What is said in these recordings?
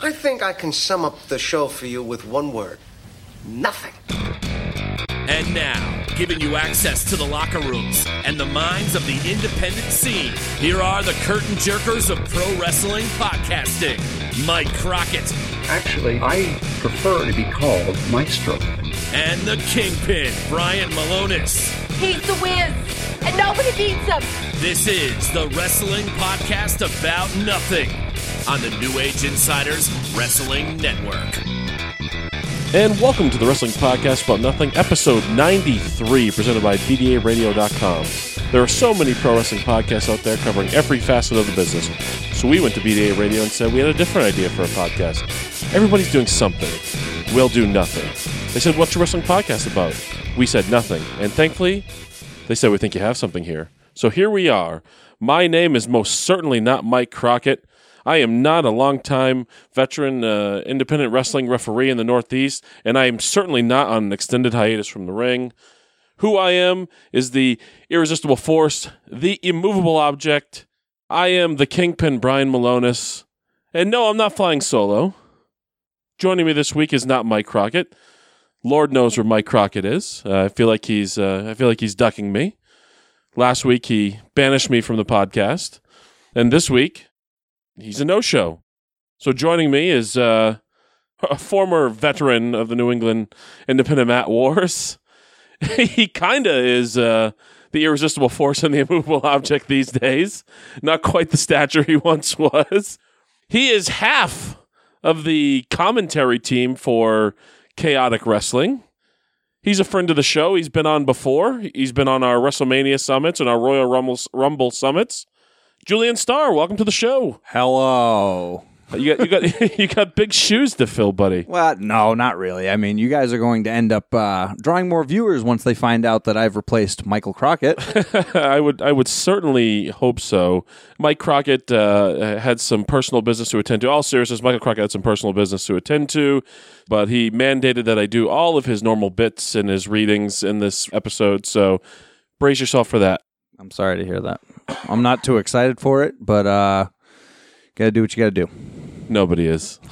I think I can sum up the show for you with one word nothing. And now, giving you access to the locker rooms and the minds of the independent scene, here are the curtain jerkers of pro wrestling podcasting Mike Crockett Actually, I prefer to be called Maestro. and the Kingpin, Brian Milonas. He's the whiz, and nobody beats him. This is the Wrestling Podcast About Nothing on the New Age Insiders Wrestling Network. And welcome to the Wrestling Podcast About Nothing, episode 93, presented by BDARadio.com. There are so many pro wrestling podcasts out there covering every facet of the business. So we went to BDA Radio and said we had a different idea for a podcast. Everybody's doing something. We'll do nothing. They said, What's your wrestling podcast about? We said nothing. And thankfully, they said, We think you have something here. So here we are. My name is most certainly not Mike Crockett. I am not a longtime veteran uh, independent wrestling referee in the Northeast, and I am certainly not on an extended hiatus from the ring. Who I am is the irresistible force, the immovable object. I am the kingpin Brian Milonas. And no, I'm not flying solo. Joining me this week is not Mike Crockett. Lord knows where Mike Crockett is. Uh, I feel like he's uh, I feel like he's ducking me. Last week he banished me from the podcast, and this week he's a no-show. So joining me is uh, a former veteran of the New England Independent Mat Wars. he kind of is uh, the irresistible force and the immovable object these days. Not quite the stature he once was. He is half of the commentary team for Chaotic Wrestling. He's a friend of the show. He's been on before. He's been on our WrestleMania summits and our Royal Rumble, Rumble summits. Julian Starr, welcome to the show. Hello. You got you got you got big shoes to fill, buddy. Well, no, not really. I mean, you guys are going to end up uh, drawing more viewers once they find out that I've replaced Michael Crockett. I would I would certainly hope so. Mike Crockett uh, had some personal business to attend to. All seriousness, Michael Crockett had some personal business to attend to, but he mandated that I do all of his normal bits and his readings in this episode. So brace yourself for that. I'm sorry to hear that. I'm not too excited for it, but uh, gotta do what you gotta do. Nobody is.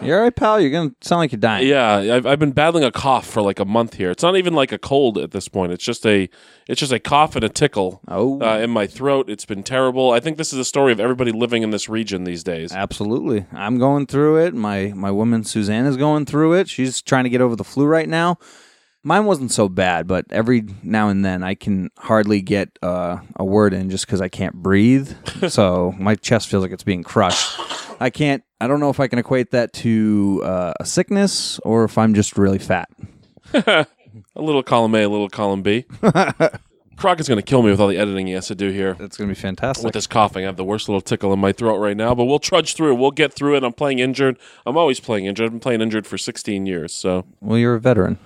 You're all right, pal? You're gonna sound like you're dying. Yeah, I've, I've been battling a cough for like a month here. It's not even like a cold at this point. It's just a it's just a cough and a tickle Oh, uh, in my throat. It's been terrible. I think this is a story of everybody living in this region these days. absolutely. I'm going through it. My my woman Suzanne is going through it. She's trying to get over the flu right now. Mine wasn't so bad, but every now and then I can hardly get uh, a word in just because I can't breathe. so my chest feels like it's being crushed. I can't. I don't know if I can equate that to uh, a sickness or if I'm just really fat. A little column A, a little column B. Crockett's going to kill me with all the editing he has to do here. That's gonna be fantastic. With this coughing, I have the worst little tickle in my throat right now, but we'll trudge through. We'll get through it. I'm playing injured. I'm always playing injured. I've been playing injured for 16 years. So Well, you're a veteran.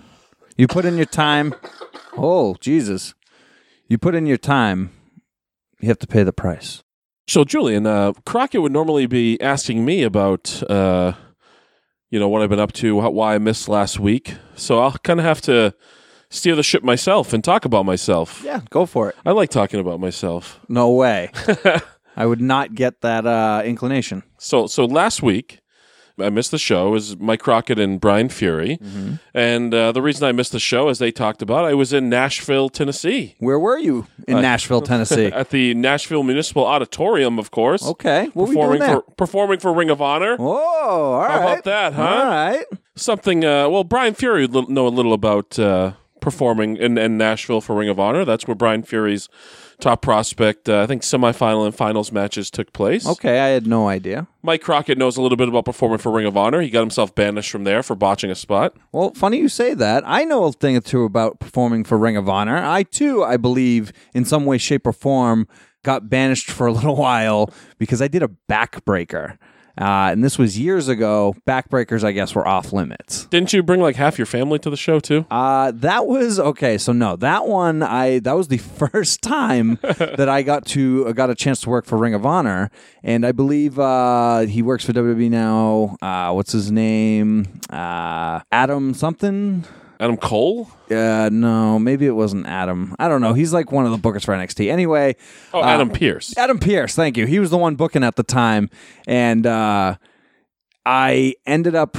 You put in your time. Oh, Jesus. You put in your time. You have to pay the price. So, Julian, uh, Crockett would normally be asking me about, uh, you know, what I've been up to, how, why I missed last week. So I'll kind of have to steer the ship myself and talk about myself. Yeah, go for it. I like talking about myself. No way. I would not get that uh, inclination. So, so last week I missed the show is Mike Crockett and Brian Fury, and uh, the reason I missed the show, as they talked about, I was in Nashville, Tennessee, Where were you in Nashville, Tennessee? at the Nashville Municipal Auditorium, of course. Okay, what were we doing performing for performing for Ring of Honor. Whoa, all right. How about that, huh? All right. something uh, well brian fury would know a little about uh, performing in, in nashville for ring of honor that's where brian fury's top prospect uh, i think semifinal and finals matches took place Okay, I had no idea. mike crockett knows a little bit about performing for ring of honor he got himself banished from there for botching a spot Well, funny you say that. I know a thing or two about performing for Ring of Honor. I too, I believe, in some way, shape, or form, got banished for a little while because I did a backbreaker. Uh, and this was years ago. Backbreakers, I guess, were off limits. didn't you bring like half your family to the show too Uh, that was okay. So no, that one I that was the first time that I got to uh, got a chance to work for Ring of Honor, and I believe uh, he works for WWE now. Uh, what's his name? Uh, Adam something. Adam Cole? Uh, no, maybe it wasn't Adam. I don't know. He's like one of the bookers for NXT. Anyway, Oh, uh, Adam Pearce. Adam Pearce, thank you. He was the one booking at the time, and uh, I ended up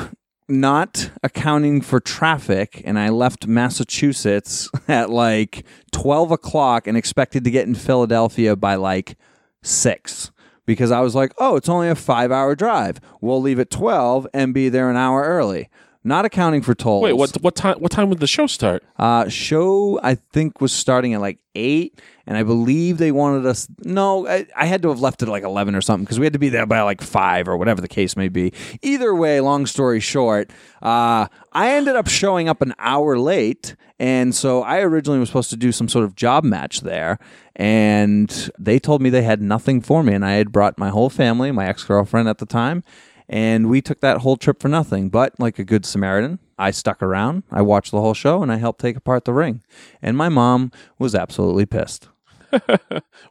not accounting for traffic, and I left Massachusetts at like twelve o'clock and expected to get in Philadelphia by like six. Because I was like, oh, it's only a five hour drive. We'll leave at 12 and be there an hour early. Not accounting for tolls. Wait, what what time what time would the show start? Uh, show I think was starting at like eight, and I believe they wanted us. No, I, I had to have left at like eleven or something because we had to be there by like five or whatever the case may be. Either way, long story short, uh, I ended up showing up an hour late, and so I originally was supposed to do some sort of job match there, and they told me they had nothing for me, and I had brought my whole family, my ex girlfriend at the time. And we took that whole trip for nothing. But like a good Samaritan, I stuck around. I watched the whole show and I helped take apart the ring. And my mom was absolutely pissed.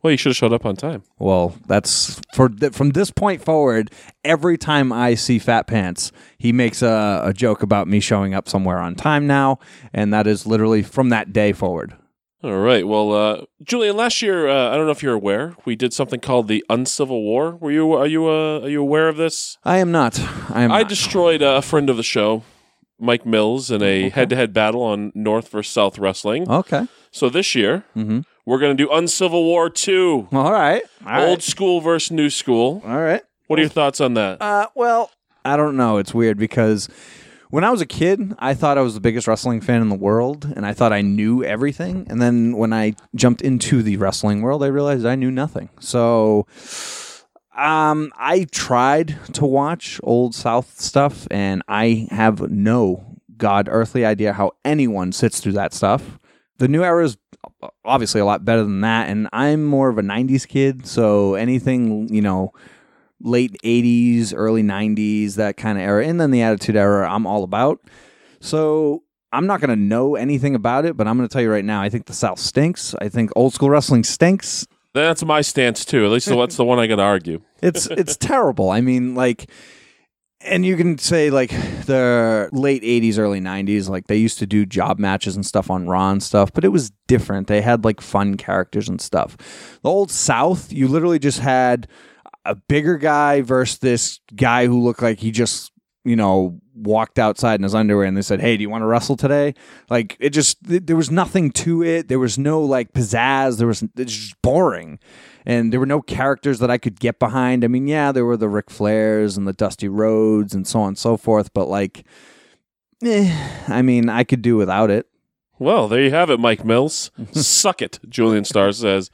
Well, you should have showed up on time. Well, that's for th- from this point forward. Every time I see Fat Pants, he makes a, a joke about me showing up somewhere on time now, and that is literally from that day forward. All right. Well, uh, Julian, last year, uh, I don't know if you're aware, we did something called the Uncivil War. Were you are you uh, are you aware of this? I am not. I am. I not. destroyed a friend of the show, Mike Mills, in a head-to-head battle on North versus South Wrestling. okay. So this year, Mhm. we're going to do Uncivil War Two, All right. All old school versus new school. All right. What are your thoughts on that? Uh, well, I don't know. It's weird because when I was a kid, I thought I was the biggest wrestling fan in the world, and I thought I knew everything. And then when I jumped into the wrestling world, I realized I knew nothing. So. Um, I tried to watch old South stuff, and I have no god earthly idea how anyone sits through that stuff. The new era is obviously a lot better than that, and I'm more of a '90s kid, so anything you know, late 80s, early 90s, that kind of era, and then the Attitude Era, I'm all about. So I'm not going to know anything about it, but I'm going to tell you right now, I think the South stinks. I think old school wrestling stinks. That's my stance too. At least that's the one I got to argue. It's it's terrible. I mean, like, and you can say like the late '80s, early '90s, like they used to do job matches and stuff on Raw and stuff, but it was different. They had like fun characters and stuff. The old South, you literally just had a bigger guy versus this guy who looked like he just you know walked outside in his underwear and they said hey do you want to wrestle today like it just th- there was nothing to it there was no like pizzazz there was it's just boring and there were no characters that I could get behind. I mean, yeah, there were the Ric Flairs and the Dusty Rhodes and so on and so forth, but like, eh, I mean, I could do without it. Well, there you have it, Mike Mills. Suck it, Julian Starr says.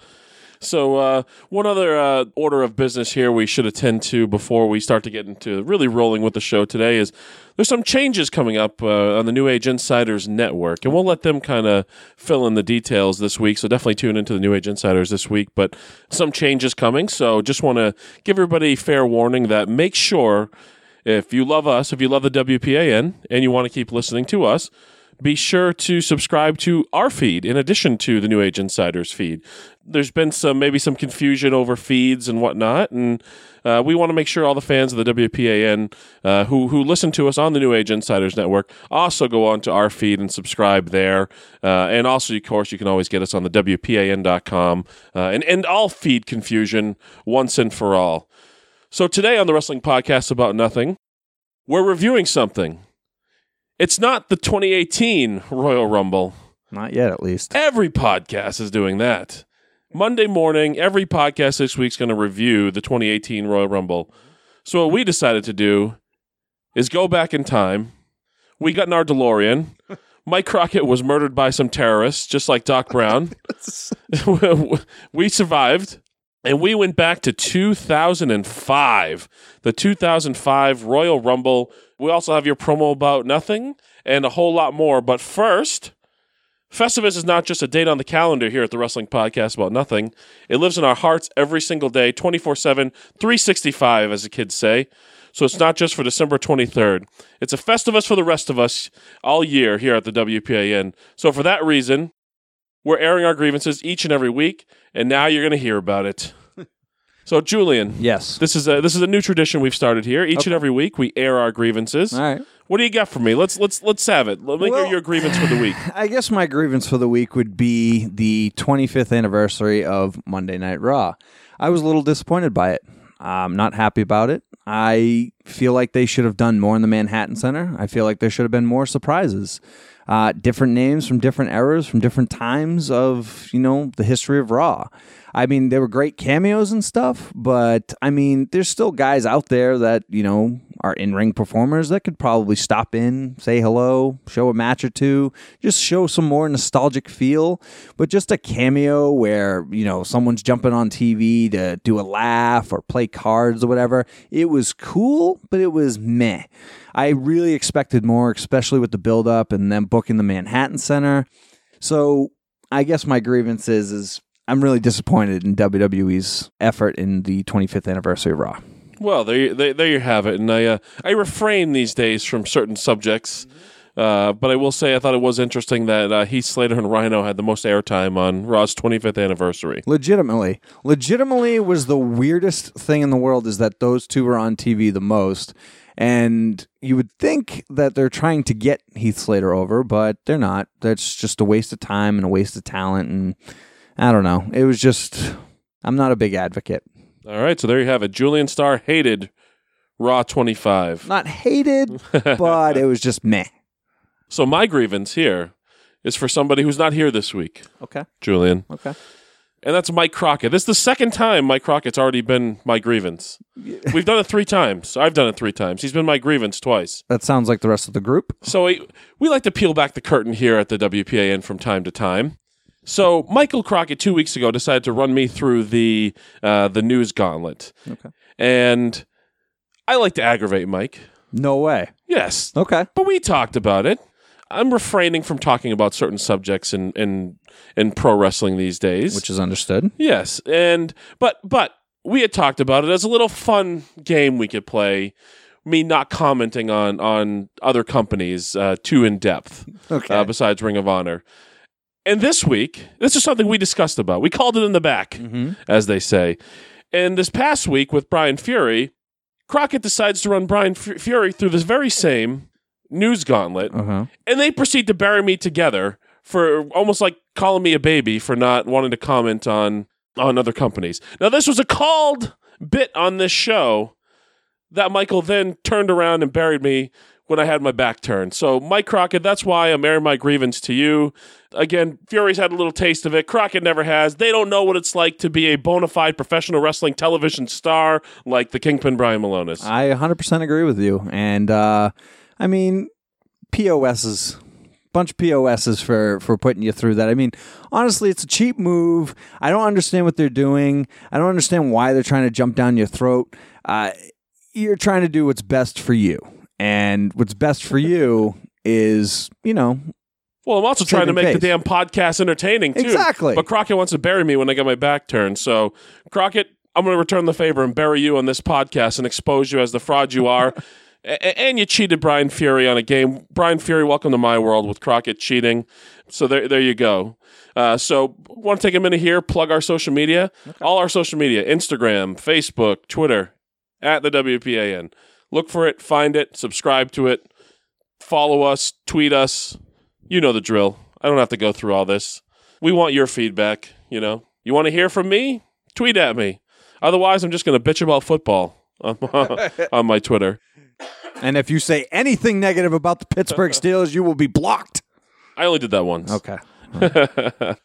So, uh, one other uh, order of business here we should attend to before we start to get into really rolling with the show today is there's some changes coming up uh, on the New Age Insiders Network, and we'll let them kind of fill in the details this week. So, definitely tune into the New Age Insiders this week. But some changes coming. So, just want to give everybody fair warning that make sure if you love us, if you love the WPAN, and you want to keep listening to us, be sure to subscribe to our feed in addition to the New Age Insiders feed. There's been some maybe some confusion over feeds and whatnot, and uh, we want to make sure all the fans of the WPAN uh, who who listen to us on the New Age Insiders Network also go on to our feed and subscribe there. Uh, and also, of course, you can always get us on the WPAN.com uh, and end all feed confusion once and for all. So today on the Wrestling Podcast About Nothing, we're reviewing something. It's not the 2018 Royal Rumble. Not yet, at least. Every podcast is doing that. Monday morning, every podcast this week's going to review the 2018 Royal Rumble. So what we decided to do is go back in time. We got in our DeLorean. Mike Crockett was murdered by some terrorists, just like Doc Brown. we survived. And we went back to 2005, the 2005 Royal Rumble. We also have your promo about nothing and a whole lot more. But first, Festivus is not just a date on the calendar here at the Wrestling Podcast About Nothing. It lives in our hearts every single day, 24 7, 365, as the kids say. So it's not just for December 23rd. It's a Festivus for the rest of us all year here at the WPAN. So for that reason, we're airing our grievances each and every week, and now you're going to hear about it. So, Julian, Yes. this is a this is a new tradition we've started here. Each and every week, we air our grievances. All right. What do you got for me? Let's let's let's have it. Let me Well- hear your grievance for the week. I guess my grievance for the week would be the 25th anniversary of Monday Night Raw. I was a little disappointed by it. I'm not happy about it. I feel like they should have done more in the Manhattan Center. I feel like there should have been more surprises. Uh, different names from different eras, from different times of, you know, the history of Raw. I mean, there were great cameos and stuff, but I mean, there's still guys out there that, you know, are in ring performers that could probably stop in, say hello, show a match or two, just show some more nostalgic feel. But just a cameo where, you know, someone's jumping on TV to do a laugh or play cards or whatever, it was cool, but it was meh. I really expected more, especially with the build up and them booking the Manhattan Center. So I guess my grievance is, is I'm really disappointed in WWE's effort in the 25th anniversary of Raw. Well, there, you- there, there you have it. And I, uh, I refrain these days from certain subjects, uh, but I will say I thought it was interesting that uh, Heath Slater and Rhino had the most airtime on Raw's 25th anniversary. Legitimately, legitimately was the weirdest thing in the world is that those two were on TV the most. And you would think that they're trying to get Heath Slater over, but they're not. That's just a waste of time and a waste of talent. And I don't know. It was just, I'm not a big advocate. All right, so there you have it. Julian Starr hated Raw 25. Not hated, but it was just meh. So my grievance here is for somebody who's not here this week, Okay. Julian. Okay. And that's Mike Crockett. This is the second time Mike Crockett's already been my grievance. We've done it three times. I've done it three times. He's been my grievance twice. That sounds like the rest of the group. So we, we like to peel back the curtain here at the WPAN from time to time. So Michael Crockett two weeks ago decided to run me through the uh, the news gauntlet, Okay. and I like to aggravate Mike. No way. Yes, Okay. but we talked about it. I'm refraining from talking about certain subjects in in, in pro wrestling these days. Which is understood. Yes, and but but we had talked about it as a little fun game we could play. Me not commenting on on other companies uh, too in depth. Okay. Uh, besides Ring of Honor, and this week this is something we discussed about. We called it in the back, as they say. And this past week with Brian Fury, Crockett decides to run Brian F- Fury through this very same news gauntlet Uh-huh. and they proceed to bury me together for almost like calling me a baby for not wanting to comment on on other companies. Now this was a called bit on this show that Michael then turned around and buried me when I had my back turned. So Mike Crockett, that's why I'm airing my grievance to you. Again, Fury's had a little taste of it. Crockett never has. They don't know what it's like to be a bona fide professional wrestling television star like the Kingpin Brian Milonas. I 100% agree with you. And uh, I mean, POSs, bunch of POSs for for putting you through that. I mean, honestly, it's a cheap move. I don't understand what they're doing. I don't understand why they're trying to jump down your throat. Uh, you're trying to do what's best for you, and what's best for you is, you know, Well, I'm also trying to make the damn podcast entertaining too. Exactly. But Crockett wants to bury me when I get my back turned. So Crockett, I'm going to return the favor and bury you on this podcast and expose you as the fraud you are. A- and you cheated Brian Fury on a game. Brian Fury, welcome to my world with Crockett cheating. So there, there you go. Uh, so want to take a minute here, plug our social media, all our social media, Instagram, Facebook, Twitter, at the WPAN. Look for it, find it, subscribe to it, follow us, tweet us. You know the drill. I don't have to go through all this. We want your feedback. You know, you want to hear from me? Tweet at me. Otherwise, I'm just going to bitch about football on, on my Twitter. and if you say anything negative about the Pittsburgh Steelers, you will be blocked. I only did that once. Okay.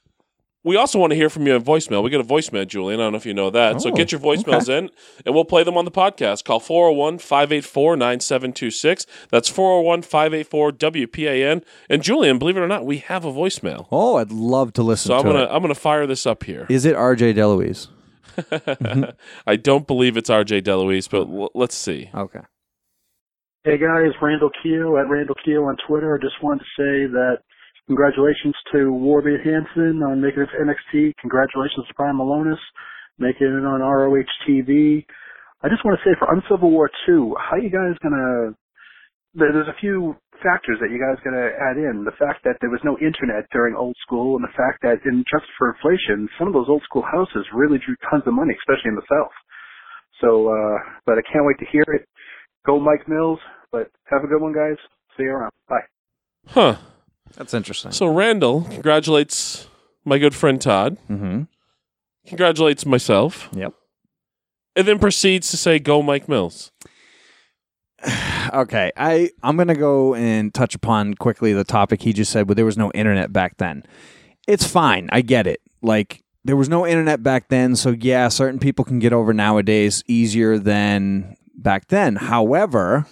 We also want to hear from you on voicemail. We get a voicemail, Julian. I don't know if you know that. so Oh, get your voicemails in and we'll play them on the podcast. Call 401 584 9726. That's 401 584 WPAN. And Julian, believe it or not, we have a voicemail. Oh, I'd love to listen So I'm to gonna it. I'm gonna fire this up here. Is it RJ Deloise? I don't believe it's RJ Deloise, but l- let's see. Okay. Hey guys, Randall Keo at Randall Keo on Twitter. I just wanted to say that congratulations to Warbeard Hanson on making it to NXT. Congratulations to Brian Milonas making it on ROH TV. I just want to say for Uncivil War 2, how you guys gonna, there's a few factors that you guys gotta add in. The fact that there was no internet during old school and the fact that in just for inflation, some of those old school houses really drew tons of money, especially in the South. So, uh, but I can't wait to hear it. Go Mike Mills. But have a good one, guys. See you around. Bye. Huh. That's interesting. So Randall congratulates my good friend Todd. mm-hmm. Congratulates myself. Yep. And then proceeds to say, "Go, Mike Mills." Okay, I I'm gonna go and touch upon quickly the topic he just said. But there was no internet back then. It's fine. I get it. Like there was no internet back then, so yeah, certain people can get over nowadays easier than back then. However,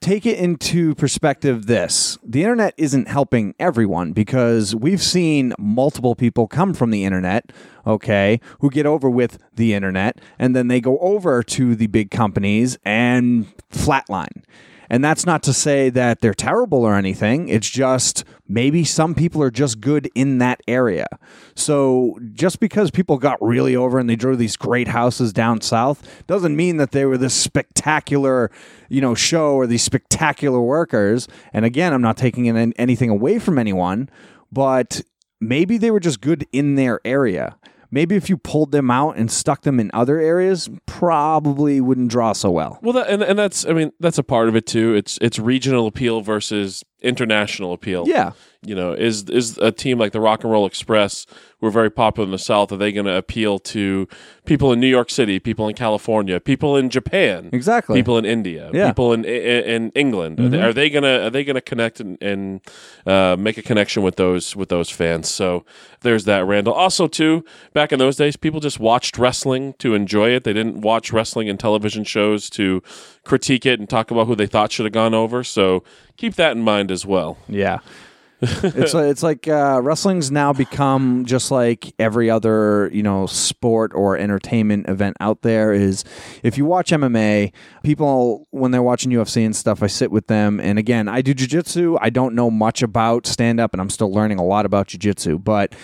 take it into perspective this. The internet isn't helping everyone because we've seen multiple people come from the internet okay who get over with the internet and then they go over to the big companies and flatline and that's not to say that they're terrible or anything. It's just maybe some people are just good in that area. So just because people got really over and they drew these great houses down south doesn't mean that they were this spectacular, you know, show or these spectacular workers. And again, I'm not taking anything away from anyone, but maybe they were just good in their area. Maybe if you pulled them out and stuck them in other areas, probably wouldn't draw so well. Well, that, and and that's I mean that's a part of it too. It's it's regional appeal versus international appeal. Yeah. You know, is is a team like the Rock and Roll Express, who are very popular in the South, are they going to appeal to people in New York City, people in California, people in Japan, Exactly. people in India, Yeah. people in in, in England? Are, they, are they gonna are they gonna connect and, and uh, make a connection with those with those fans? So there's that, Randall. Also, too, back in those days, people just watched wrestling to enjoy it. They didn't watch wrestling and television shows to critique it and talk about who they thought should have gone over. So keep that in mind as well. Yeah. it's like, it's like uh, wrestling's now become just like every other you know sport or entertainment event out there. Is if you watch MMA, people when they're watching UFC and stuff, I sit with them, and again, I do jujitsu. I don't know much about stand up, and I'm still learning a lot about jujitsu, but.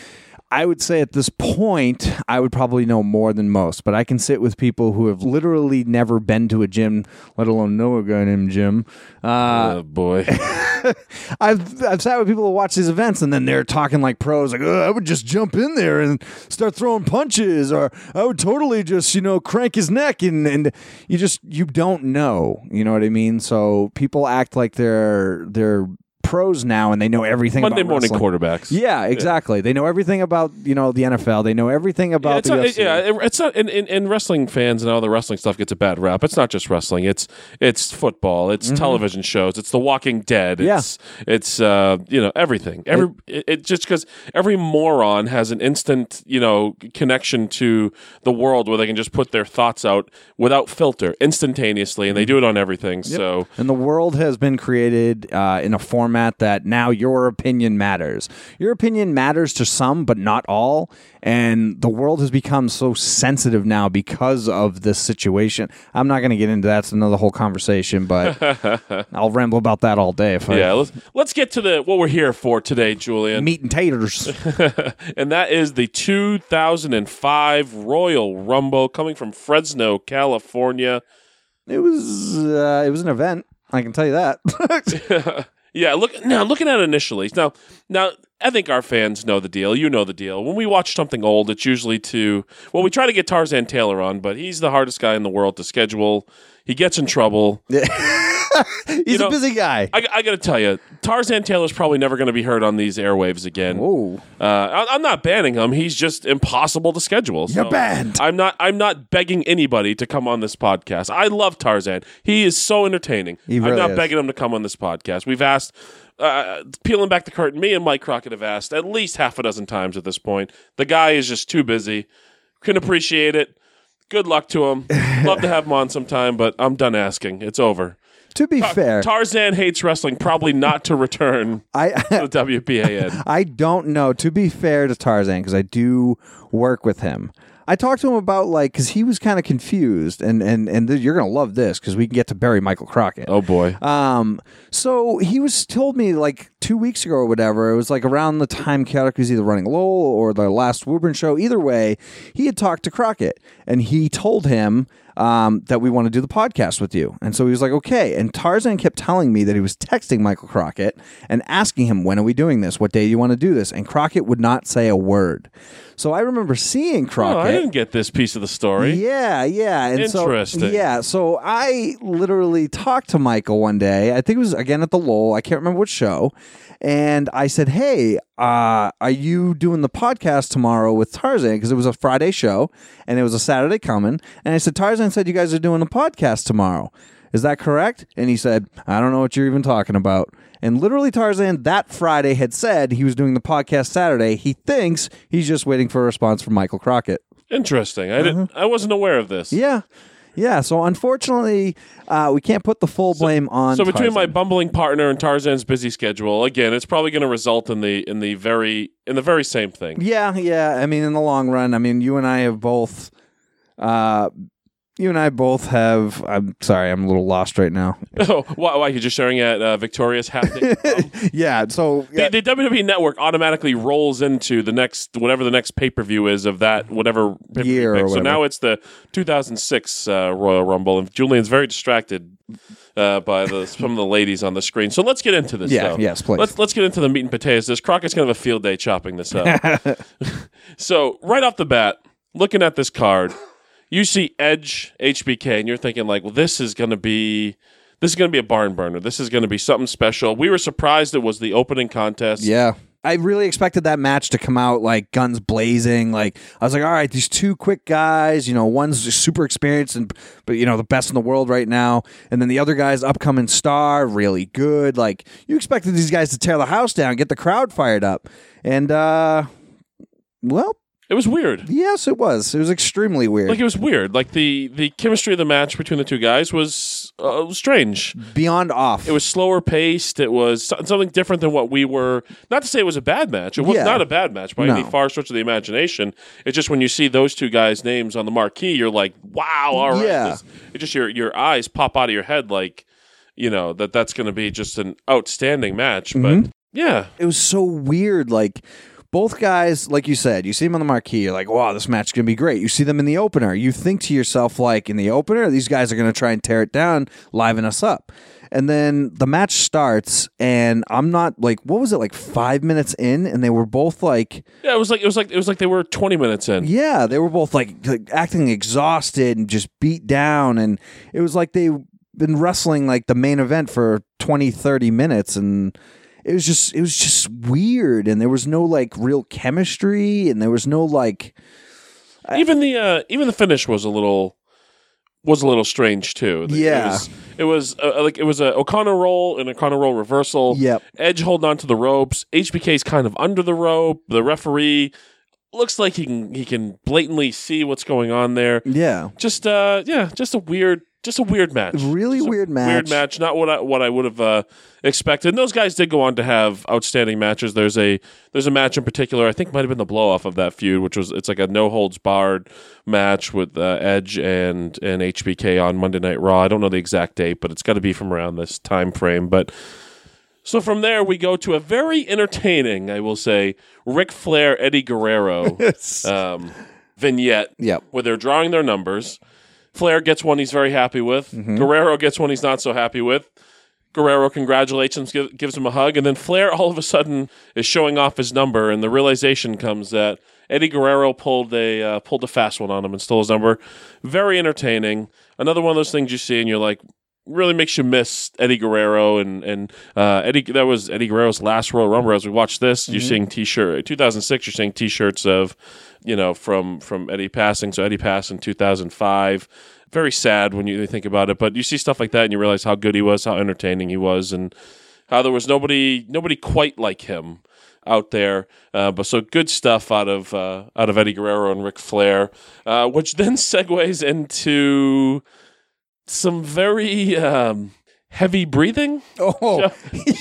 I would say at this point, I would probably know more than most, but I can sit with people who have literally never been to a gym, let alone know a guy named Jim. Uh, oh boy. I've I've sat with people who watch these events and then they're talking like pros, like I would just jump in there and start throwing punches, or I would totally just you know crank his neck, and and you just you don't know, you know what I mean? So people act like they're they're pros now and they know everything. Monday about morning wrestling. quarterbacks. Yeah, exactly. They know everything about you know the NFL. They know everything about it's the not, UFC. yeah, it- it's not. And, and, and wrestling fans and all the wrestling stuff gets a bad rap. It's not just wrestling. It's it's football. It's television shows. It's The Walking Dead. Mm-hmm. Yeah. It's it's uh, you know everything. Every it, it just because every moron has an instant you know connection to the world where they can just put their thoughts out without filter instantaneously, and they do it on everything. So And the world has been created uh, in a format that now your opinion matters. Your opinion matters to some, but not all. And the world has become so sensitive now because of this situation. I'm not going to get into that. It's another whole conversation, but I'll ramble about that all day if yeah, I let's let's get to the what we're here for today, Julian. meat and taters. and that is the 2005 Royal Rumble coming from Fresno, California. it was uh, it was an event. I can tell you that. Yeah, look now looking at it initially. Now, now I think our fans know the deal. You know the deal. When we watch something old, it's usually to well, we try to get Tarzan Taylor on, but he's the hardest guy in the world to schedule. He gets in trouble. He's know, a busy guy. I, I got to tell you, Tarzan Taylor's probably never going to be heard on these airwaves again. Whoa. Uh, I, I'm not banning him. He's just impossible to schedule. You're banned. I'm not. I'm not begging anybody to come on this podcast. I love Tarzan. He is so entertaining. He I'm not is. begging him to come on this podcast. We've asked. Uh, peeling back the curtain, me and Mike Crockett have asked at least half a dozen times at this point. The guy is just too busy. Can appreciate it. Good luck to him. Love to have him on sometime, but I'm done asking. It's over. To be fair, Tarzan hates wrestling, probably not to return I to the WPAN. I don't know. To be fair to Tarzan, because I do work with him, I talked to him about like because he was kind of confused, and and and th- you're gonna love this because we can get to bury Michael Crockett. Oh boy. Um, so he was told me like two weeks ago or whatever. It was like around the time Chaotic was either running Lowell or the last Woburn show. Either way, he had talked to Crockett and he told him um, that we want to do the podcast with you. And so he was like, okay. And Tarzan kept telling me that he was texting Michael Crockett and asking him, when are we doing this? What day do you want to do this? And Crockett would not say a word. So I remember seeing Crockett. Oh, I didn't get this piece of the story. Yeah, yeah. And Interesting. So, yeah, so I literally talked to Michael one day. I think it was again at the Lowell. I can't remember which show. And I said, "Hey, uh, are you doing the podcast tomorrow with Tarzan? Because it was a Friday show and it was a Saturday coming." And I said, "Tarzan said you guys are doing a podcast tomorrow. Is that correct?" And he said, "I don't know what you're even talking about." And literally, Tarzan that Friday had said he was doing the podcast Saturday. He thinks he's just waiting for a response from Michael Crockett. Interesting. I didn't. I wasn't aware of this. Yeah. Yeah. So unfortunately, uh, we can't put the full blame on. So between my bumbling partner and Tarzan's busy schedule, again, it's probably going to result in the in the very in the very same thing. yeah, yeah. I mean, in the long run, I mean, you and I have both. Uh, you and I both have. I'm sorry, I'm a little lost right now. Oh, why? Why? You're just sharing at uh, Victoria's happening. Um, yeah. So the, the WWE Network automatically rolls into the next whatever the next pay per view is of that whatever Year pick. So now it's the 2006 uh, Royal Rumble, and Julian's very distracted uh, by the some of the ladies on the screen. So let's get into this. Yeah, though. yes, please. Let's let's get into the meat and potatoes. This Crockett's gonna have a field day chopping this up. so right off the bat, looking at this card, you see Edge HBK, and you're thinking like, well, this is gonna be. This is going to be a barn burner. This is going to be something special. We were surprised it was the opening contest. Yeah. I really expected that match to come out like guns blazing. Like I was like, all right, these two quick guys, you know, one's super experienced and but you know the best in the world right now, and then the other guy's upcoming star, really good. Like you expected these guys to tear the house down, get the crowd fired up, and uh, well, It was weird. yes, it was. It was extremely weird. Like it was weird. Like the the chemistry of the match between the two guys was uh, strange. Beyond off. It was slower paced. It was so- something different than what we were. Not to say it was a bad match. It was Yeah. not a bad match by any far stretch of the imagination. It's just when you see those two guys' names on the marquee, you're like, wow, all right. Yeah. This- it just your your eyes pop out of your head like, you know, that that's going to be just an outstanding match. Mm-hmm. But yeah, it was so weird. Like both guys, like you said, you see them on the marquee, you're like, wow, this match is gonna be great. You see them in the opener, you think to yourself, like, in the opener, these guys are gonna try and tear it down, liven us up. And then the match starts, and I'm not like, what was it, like five minutes in, and they were both like, yeah. It was like it was like it was like they were 20 minutes in. yeah, they were both like, like acting exhausted and just beat down, and it was like they've been wrestling like the main event for 20 30 minutes and it was just it was just weird and there was no like real chemistry and there was no like even the uh, even the finish was a little was a little strange too. Yeah. it was, it was uh, like it was a O'Connor roll and O'Connor roll reversal. Yep. Edge holding on to the ropes. HBK's kind of under the rope. The referee looks like he can he can blatantly see what's going on there. yeah Just uh yeah, just a weird just a weird match. Really Just weird match. Weird match. Not what I what I would have uh, expected. And those guys did go on to have outstanding matches. There's a there's a match in particular. I think might have been the blow off of that feud, which was it's like a no holds barred match with uh, Edge and and HBK on Monday Night Raw. I don't know the exact date, but it's got to be from around this time frame. But so from there we go to a very entertaining, I will say, Ric Flair Eddie Guerrero um, vignette Yep. where they're drawing their numbers. Flair gets one he's very happy with. Mm-hmm. Guerrero gets one he's not so happy with. Guerrero congratulates him, give, gives him a hug, and then Flair all of a sudden is showing off his number, and the realization comes that Eddie Guerrero pulled a uh, pulled a fast one on him and stole his number. Very entertaining. Another one of those things you see, and you're like, really makes you miss Eddie Guerrero and and uh, Eddie. That was Eddie Guerrero's last Royal Rumble. As we watch this, you're seeing T-shirt 2006. You're seeing T-shirts of you know from from Eddie passing. So Eddie passed in 2005. Very sad when you think about it, but you see stuff like that and you realize how good he was, how entertaining he was, and how there was nobody nobody quite like him out there. Uh, but so good stuff out of uh, out of Eddie Guerrero and Ric Flair, uh, which then segues into some very um, heavy breathing, oh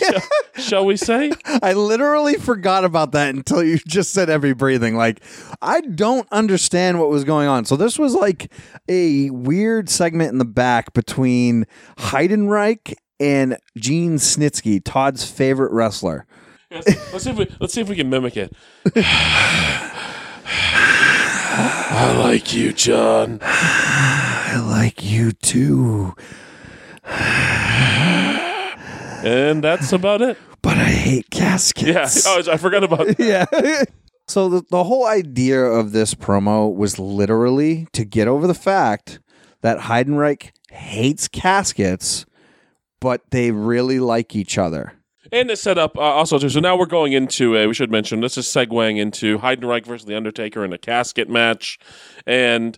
shall we say? i literally forgot about that until you just said heavy breathing like i don't understand what was going on so this was like a weird segment in the back between heidenreich and gene snitsky todd's favorite wrestler Yes. Let's see if we let's see if we can mimic it. I like you, John. I like you too, And that's about it. but I hate caskets. Yeah. Oh, I forgot about that. yeah. so the, the whole idea of this promo was literally to get over the fact that Heidenreich hates caskets, but they really like each other. And to set up uh, also too. So now we're going into a. We should mention this is segueing into Heidenreich versus the Undertaker in a casket match, and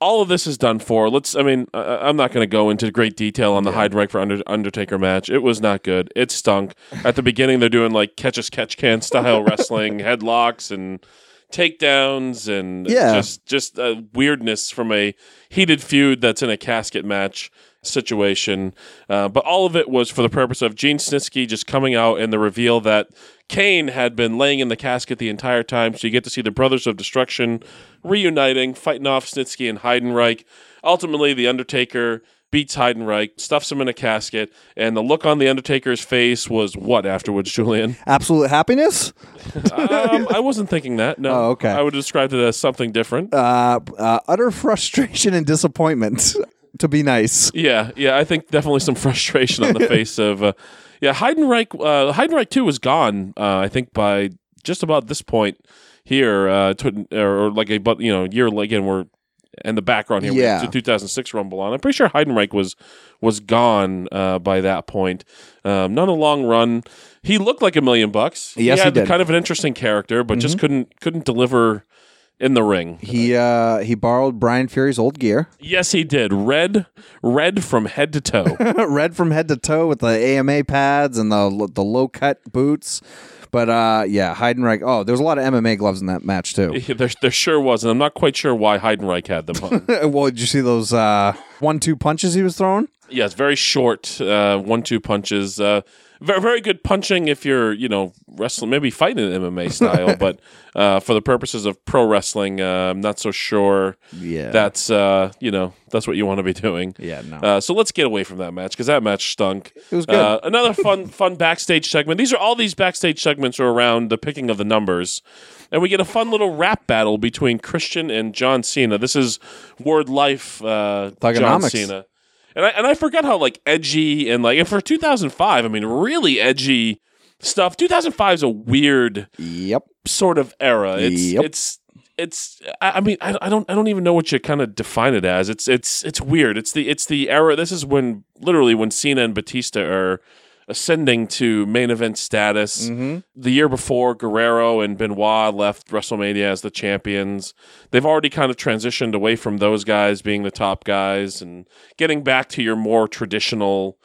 all of this is done for. Let's. I mean, uh, I'm not going to go into great detail on the Heidenreich for Under, Undertaker match. It was not good. It stunk. At the beginning, they're doing like catch as catch can style wrestling, headlocks and takedowns, and Yeah. just just uh, weirdness from a heated feud that's in a casket match situation. Uh, but all of it was for the purpose of Gene Snitsky just coming out and the reveal that Kane had been laying in the casket the entire time. So you get to see the Brothers of Destruction reuniting, fighting off Snitsky and Heidenreich. Ultimately, The Undertaker beats Heidenreich, stuffs him in a casket, and the look on The Undertaker's face was what afterwards, Julian? Absolute happiness. um, I wasn't thinking that. No. Oh, okay. I would describe it as something different. Uh, uh, utter frustration and disappointment. to be nice. Yeah, yeah, I think definitely some frustration on the face of. Uh, yeah, Heidenreich. Uh, Heidenreich too was gone. Uh, I think by just about this point here, uh, to, or like a but you know year again we're in the background here. Yeah. the 2006 Rumble on. I'm pretty sure Heidenreich was was gone uh, by that point. Um, not a long run. He looked like a million bucks. Yes, he he had did. kind of an interesting character, but just couldn't couldn't deliver in the ring. He uh, he borrowed Brian Fury's old gear, Yes, he did. Red, red from head to toe. red from head to toe with the AMA pads and the the low cut boots. But uh, yeah, Heidenreich. Oh, there's a lot of MMA gloves in that match too. there, there sure was, and I'm not quite sure why Heidenreich had them on. well, did you see those uh, one-two punches he was throwing? yes, very short uh, one-two punches. Uh, very, very good punching if you're, you know, wrestling, maybe fighting in MMA style, but uh, for the purposes of pro wrestling, uh, I'm not so sure Yeah. that's, uh, you know, that's what you want to be doing. Yeah, no. Uh, so let's get away from that match because that match stunk. It was good. Uh, another fun, fun backstage segment. These are all these backstage segments are around the picking of the numbers, and we get a fun little rap battle between Christian and John Cena. This is Word Life uh, John Cena, and I and I forgot how like edgy and like and for 2005, I mean, really edgy stuff. 2005 is a weird Yep. sort of era. It's Yep. it's it's. I I mean, I, I don't I don't even know what you kind of define it as. It's it's it's weird. It's the it's the era. This is when literally when Cena and Batista are ascending to main event status. The year before, Guerrero and Benoit left WrestleMania as the champions. They've already kind of transitioned away from those guys being the top guys and getting back to your more traditional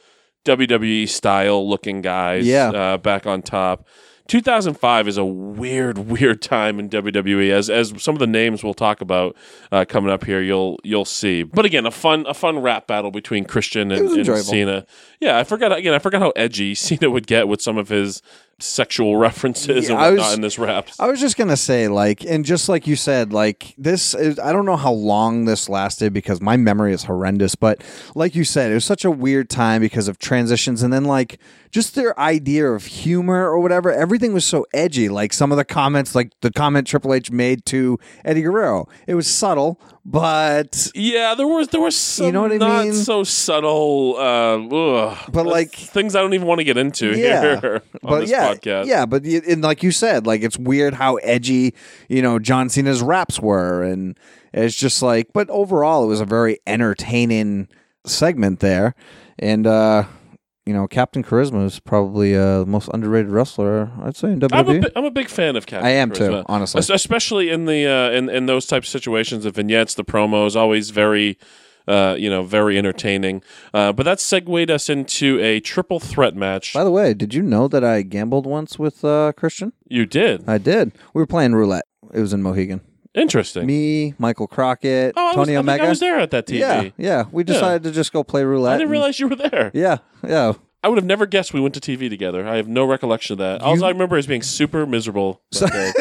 WWE style looking guys Yeah. uh, back on top. 2005 is a weird, weird time in WWE. As as some of the names we'll talk about uh, coming up here, you'll you'll see. But again, a fun a fun rap battle between Christian and, and. Cena. Yeah, I forgot again. I forgot how edgy Cena would get with some of his sexual references Yeah, and whatnot was- in this rap. I was just gonna say, like, and just like you said, like this is I don't know how long this lasted because my memory is horrendous, but like you said, it was such a weird time because of transitions and then like just their idea of humor or whatever, everything was so edgy. Like some of the comments, like the comment Triple H made to Eddie Guerrero. It was subtle, but Yeah, there was there was some know what I not mean? so subtle, uh, ugh, But, like- things I don't even want to get into yeah, here but yeah, podcast. yeah, but and like you said, like it's weird how edgy you know John Cena's raps were, and it's just like, but overall, it was a very entertaining segment there, and uh you know, Captain Charisma is probably uh, the most underrated wrestler I'd say in I'm a, WWE. bi- I'm a big fan of Captain I am too, honestly. Especially in the uh, in in those types of situations. The vignettes, the promos, always very. Uh, you know, very entertaining. Uh, but that segued us into a triple threat match. By the way, did you know that I gambled once with uh, Christian? you did. I did. We were playing roulette. It was in Mohegan. Interesting. Me, Michael Crockett, oh, I was, Tony I Omega. I was there at that TV. Yeah, yeah. We decided to just go play roulette. I didn't and- realize you were there. Yeah, yeah. I would have never guessed we went to TV together. I have no recollection of that. All I remember is being super miserable that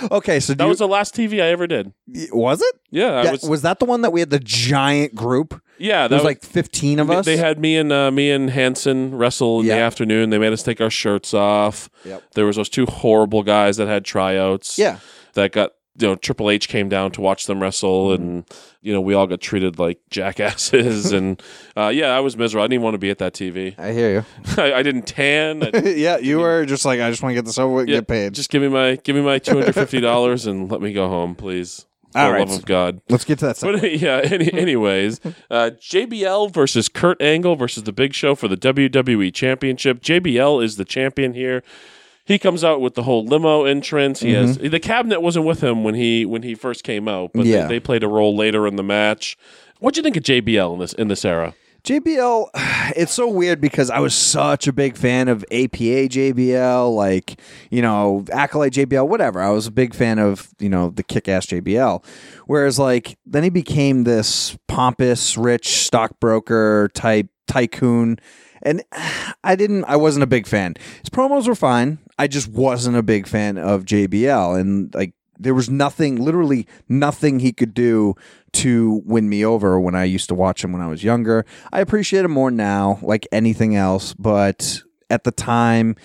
day. okay, so do That you- was the last TV I ever did. was it? Yeah, I was. was, that the one that we had the giant group? yeah, that There was like fifteen of us. They had me and uh, me and Hanson wrestle in the Yeah. afternoon. They made us take our shirts off. Yep. There was those two horrible guys that had tryouts. Yeah. that got you know Triple H came down to watch them wrestle, and you know we all got treated like jackasses, and uh, yeah, I was miserable. I didn't want to be at that TV. I hear you. I, I didn't tan. I- yeah, you were just like, I just want to get this over with and yeah, get paid. Just give me my give me my two hundred fifty dollars and let me go home, please. For All the right. love of God. Let's get to that. But yeah, any, anyways, uh, JBL versus Kurt Angle versus The Big Show for the WWE Championship. JBL is the champion here. He comes out with the whole limo entrance. He has mm-hmm. the cabinet wasn't with him when he when he first came out, but Yeah. they, they played a role later in the match. What do you think of JBL in this in this era? JBL, it's so weird because I was such a big fan of APA JBL, like, you know, Acolyte JBL, whatever. I was a big fan of, you know, the kick ass JBL. Whereas, like, then he became this pompous, rich stockbroker type tycoon. And I didn't, I wasn't a big fan. His promos were fine. I just wasn't a big fan of JBL. And, like, there was nothing, literally nothing he could do to win me over when I used to watch him when I was younger. I appreciate him more now, like anything else, but at the time,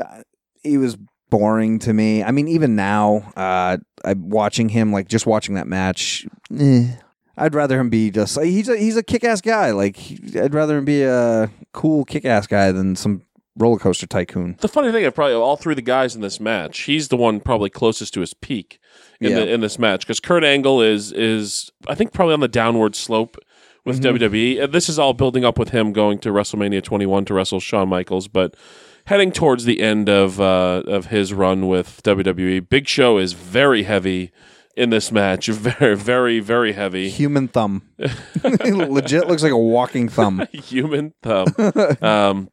uh, he was boring to me. I mean, even now, uh, I'm watching him, like just watching that match. eh, I'd rather him be just like he's a he's a kick ass guy. Like I'd rather him be a cool kick ass guy than some roller coaster tycoon. The funny thing of probably all three of the guys in this match, he's the one probably closest to his peak in Yeah. the in this match because Kurt Angle is is I think probably on the downward slope with Mm-hmm. WWE. And This is all building up with him going to WrestleMania 21 to wrestle Shawn Michaels, but heading towards the end of uh, of his run with WWE. Big Show is very heavy in this match, very very very heavy. Human thumb, legit looks like a walking thumb. Human thumb. um,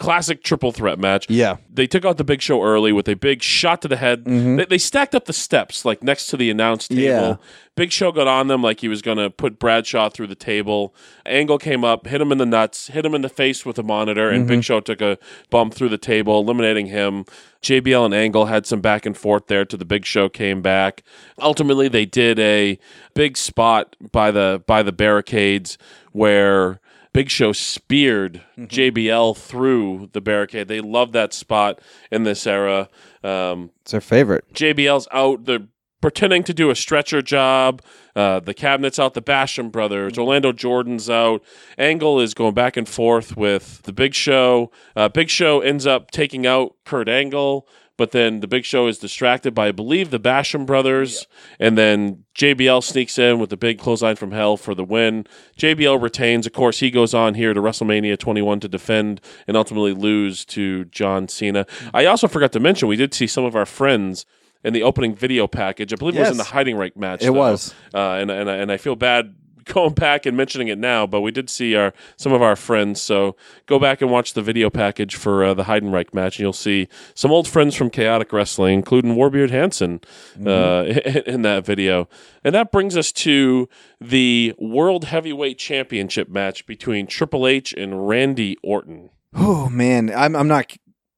classic triple threat match. Yeah. They took out the big show early with a big shot to the head. Mm-hmm. They, they stacked up the steps like next to the announce table. Yeah. Big Show got on them like he was going to put Bradshaw through the table. Angle came up, hit him in the nuts, hit him in the face with a monitor, and Big mm-hmm. Show took a bump through the table, eliminating him. JBL and Angle had some back and forth there till the Big Show came back. Ultimately, they did a big spot by the by the barricades where Big Show speared JBL through the barricade. They love that spot in this era. Um, It's their favorite. JBL's out. They're pretending to do a stretcher job. Uh, the cabinet's out. The Basham brothers. Orlando Jordan's out. Angle is going back and forth with the Big Show. Uh, Big Show ends up taking out Kurt Angle. But then the Big Show is distracted by, I believe, the Basham brothers. And then JBL sneaks in with the big clothesline from hell for the win. JBL retains. Of course, he goes on here to WrestleMania 21 to defend and ultimately lose to John Cena. I also forgot to mention, we did see some of our friends in the opening video package. I believe it was in the Heidenreich match. It though. was. Uh, and, and, and I feel bad going back and mentioning it now, but we did see our some of our friends. So go back and watch the video package for uh, the Heidenreich match, and you'll see some old friends from Chaotic Wrestling, including Warbeard Hanson, uh, in that video. And that brings us to the World Heavyweight Championship match between Triple H and Randy Orton. Oh man, I'm I'm not.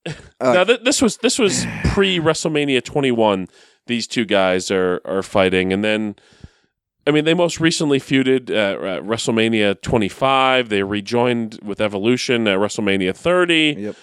Uh, now th- this was this was pre WrestleMania 21. These two guys are are fighting, and then I mean they most recently feuded at, at WrestleMania 25. They rejoined with Evolution at WrestleMania 30. Yep.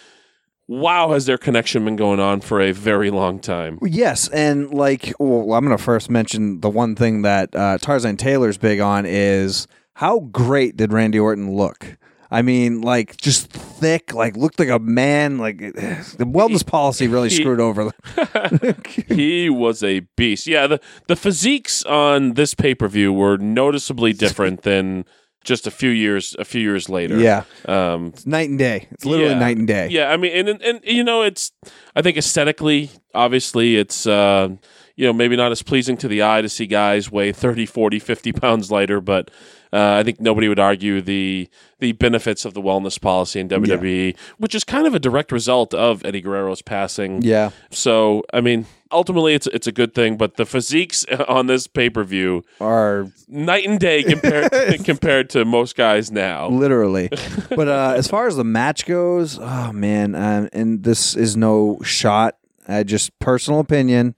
Wow, has their connection been going on for a very long time? Yes, and like, well, I'm going to first mention the one thing that uh, Tarzan Taylor's big on is how great did Randy Orton look? I mean, like just thick, like looked like a man. Like the wellness policy really he- screwed over. he was a beast. Yeah, the the physiques on this pay per view were noticeably different than just a few years a few years later. Yeah, Um, it's night and day. It's literally Yeah. night and day. Yeah, I mean, and, and and you know, it's I think aesthetically, obviously, it's uh, you know maybe not as pleasing to the eye to see guys weigh 30, 40, 50 pounds lighter, but uh, I think nobody would argue the the benefits of the wellness policy in WWE, which is kind of a direct result of Eddie Guerrero's passing. Yeah. So, I mean, ultimately, it's it's a good thing, but the physiques on this pay per view Are night and day compared compared to most guys now. literally. but uh, as far as the match goes, oh man, um, and this is no shot. I just personal opinion.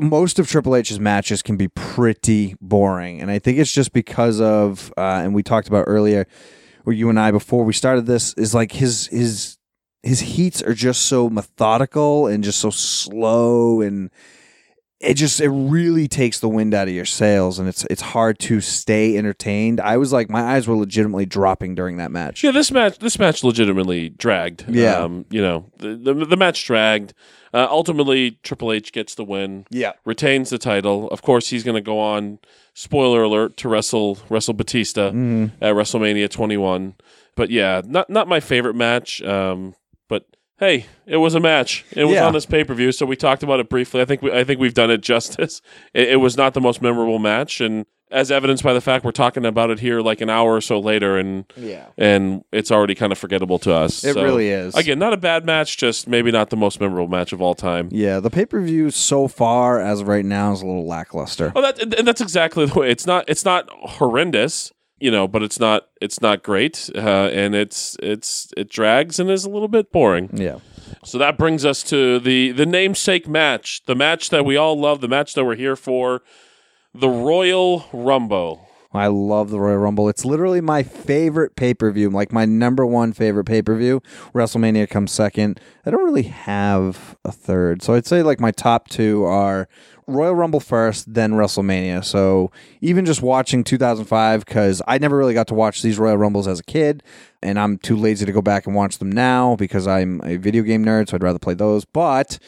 Most of Triple H's matches can be pretty boring, and I think it's just because of, uh, and we talked about earlier, where you and I before we started this is like his his his heats are just so methodical and just so slow and it just it really takes the wind out of your sails and it's it's hard to stay entertained. I was like my eyes were legitimately dropping during that match. Yeah, this match this match legitimately dragged. Yeah. um, you know the the, the match dragged. Uh, ultimately, Triple H gets the win. Yeah. retains the title. Of course, he's going to go on. Spoiler alert to wrestle wrestle Batista Mm-hmm. at WrestleMania 21. But yeah, not not my favorite match. Um, but hey, it was a match. It was Yeah. on this pay per view, so we talked about it briefly. I think we, I think we've done it justice. It, it was not the most memorable match, and as evidenced by the fact we're talking about it here like an hour or so later, and Yeah. and it's already kind of forgettable to us. It So, really is. Again, not a bad match, just maybe not the most memorable match of all time. Yeah, the pay per view so far as of right now is a little lackluster. Oh, that and that's exactly the way. It's not. It's not horrendous, you know, but it's not. It's not great, uh, and it's it's it drags and is a little bit boring. Yeah. So that brings us to the the namesake match, the match that we all love, the match that we're here for, the Royal Rumble. I love the Royal Rumble. It's literally my favorite pay per view, like my number one favorite pay per view. WrestleMania comes second. I don't really have a third. So I'd say like my top two are Royal Rumble first, then WrestleMania. So even just watching 2005, because I never really got to watch these Royal Rumbles as a kid, and I'm too lazy to go back and watch them now because I'm a video game nerd, so I'd rather play those. But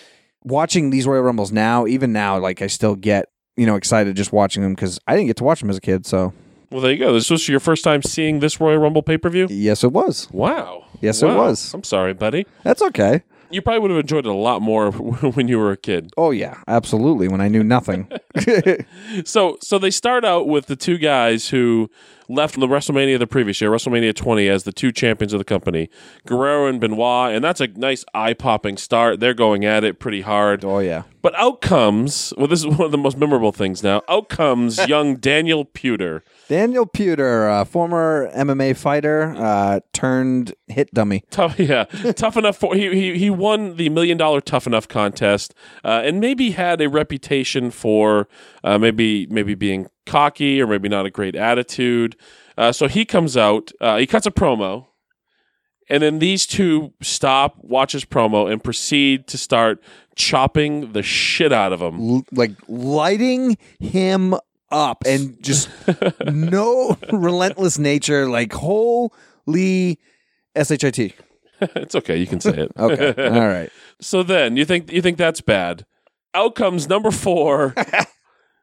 watching these Royal Rumbles now, even now, like I still get you know excited just watching them because I didn't get to watch them as a kid. So Well, there you go. This was your first time seeing this Royal Rumble pay per view. yes, it was. Wow. Yes, it was. I'm sorry, buddy. That's okay. You probably would have enjoyed it a lot more when you were a kid. Oh yeah, absolutely. When I knew nothing. So so they start out with the two guys who left the WrestleMania the previous year, WrestleMania 20, as the two champions of the company, Guerrero and Benoit, and that's a nice eye popping start. They're going at it pretty hard. oh yeah. But out comes well, this is one of the most memorable things now. Out comes young Daniel Puder. Daniel Puder, uh, former MMA fighter, uh, turned hit dummy. Tough, yeah, tough enough for he, he he won the million dollar tough enough contest, uh, and maybe had a reputation for uh, maybe maybe being cocky or maybe not a great attitude. Uh, so he comes out, uh, he cuts a promo, and then these two stop, watch his promo, and proceed to start chopping the shit out of him. L- like lighting him up and just no relentless nature. Like holy shit. it's okay, you can say it. Okay. All right. So then you think you think that's bad. Outcomes number four,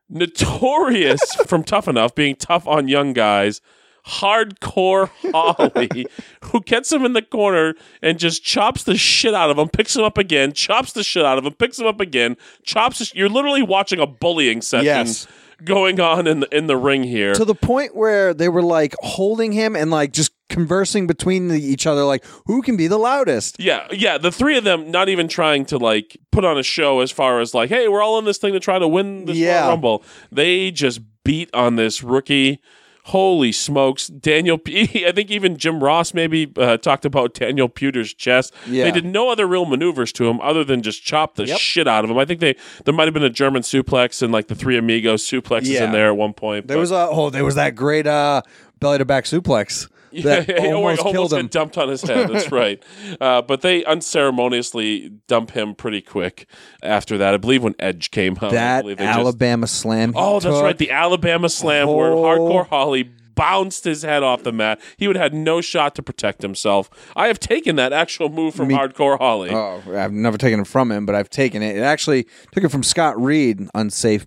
notorious from Tough Enough being tough on young guys. Hardcore Holly, who gets him in the corner and just chops the shit out of him, picks him up again, chops the shit out of him, picks him up again, chops. Sh- You're literally watching a bullying session Yes. going on in the in the ring here. To the point where they were like holding him and like just conversing between the, each other, like who can be the loudest. Yeah, yeah. The three of them not even trying to like put on a show as far as like, hey, we're all in this thing to try to win this Yeah. Rumble. They just beat on this rookie. Holy smokes, Daniel! P- I think even Jim Ross maybe uh, talked about Daniel Puder's chest. Yeah. They did no other real maneuvers to him other than just chop the Yep. shit out of him. I think they there might have been a German suplex and like the three amigos suplexes Yeah. in there at one point. There but- was a oh, there was that great uh belly to back suplex that Yeah, almost, killed him. dumped on his head. That's right. Uh, but they unceremoniously dump him pretty quick after that. I believe when Edge came home. That just- Alabama slam. oh, that's right. The Alabama slam where. Hardcore Holly bounced his head off the mat. He would have had no shot to protect himself. I have taken that actual move from Me- Hardcore Holly. Oh, I've never taken it from him, but I've taken it. It actually took it from Scott Reed, unsafe.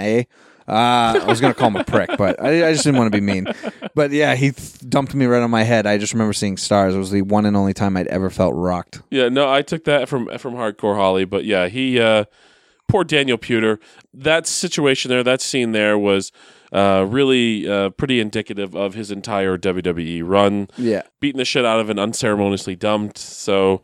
A. Uh, I was gonna call him a prick, but I, I just didn't want to be mean. But yeah, he th- dumped me right on my head. I just remember seeing stars. It was the one and only time I'd ever felt rocked. Yeah, no, I took that from from Hardcore Holly, but yeah, he uh poor Daniel Puder. That situation there, that scene there was uh really uh pretty indicative of his entire WWE run. Yeah, Beating the shit out of and unceremoniously dumped. So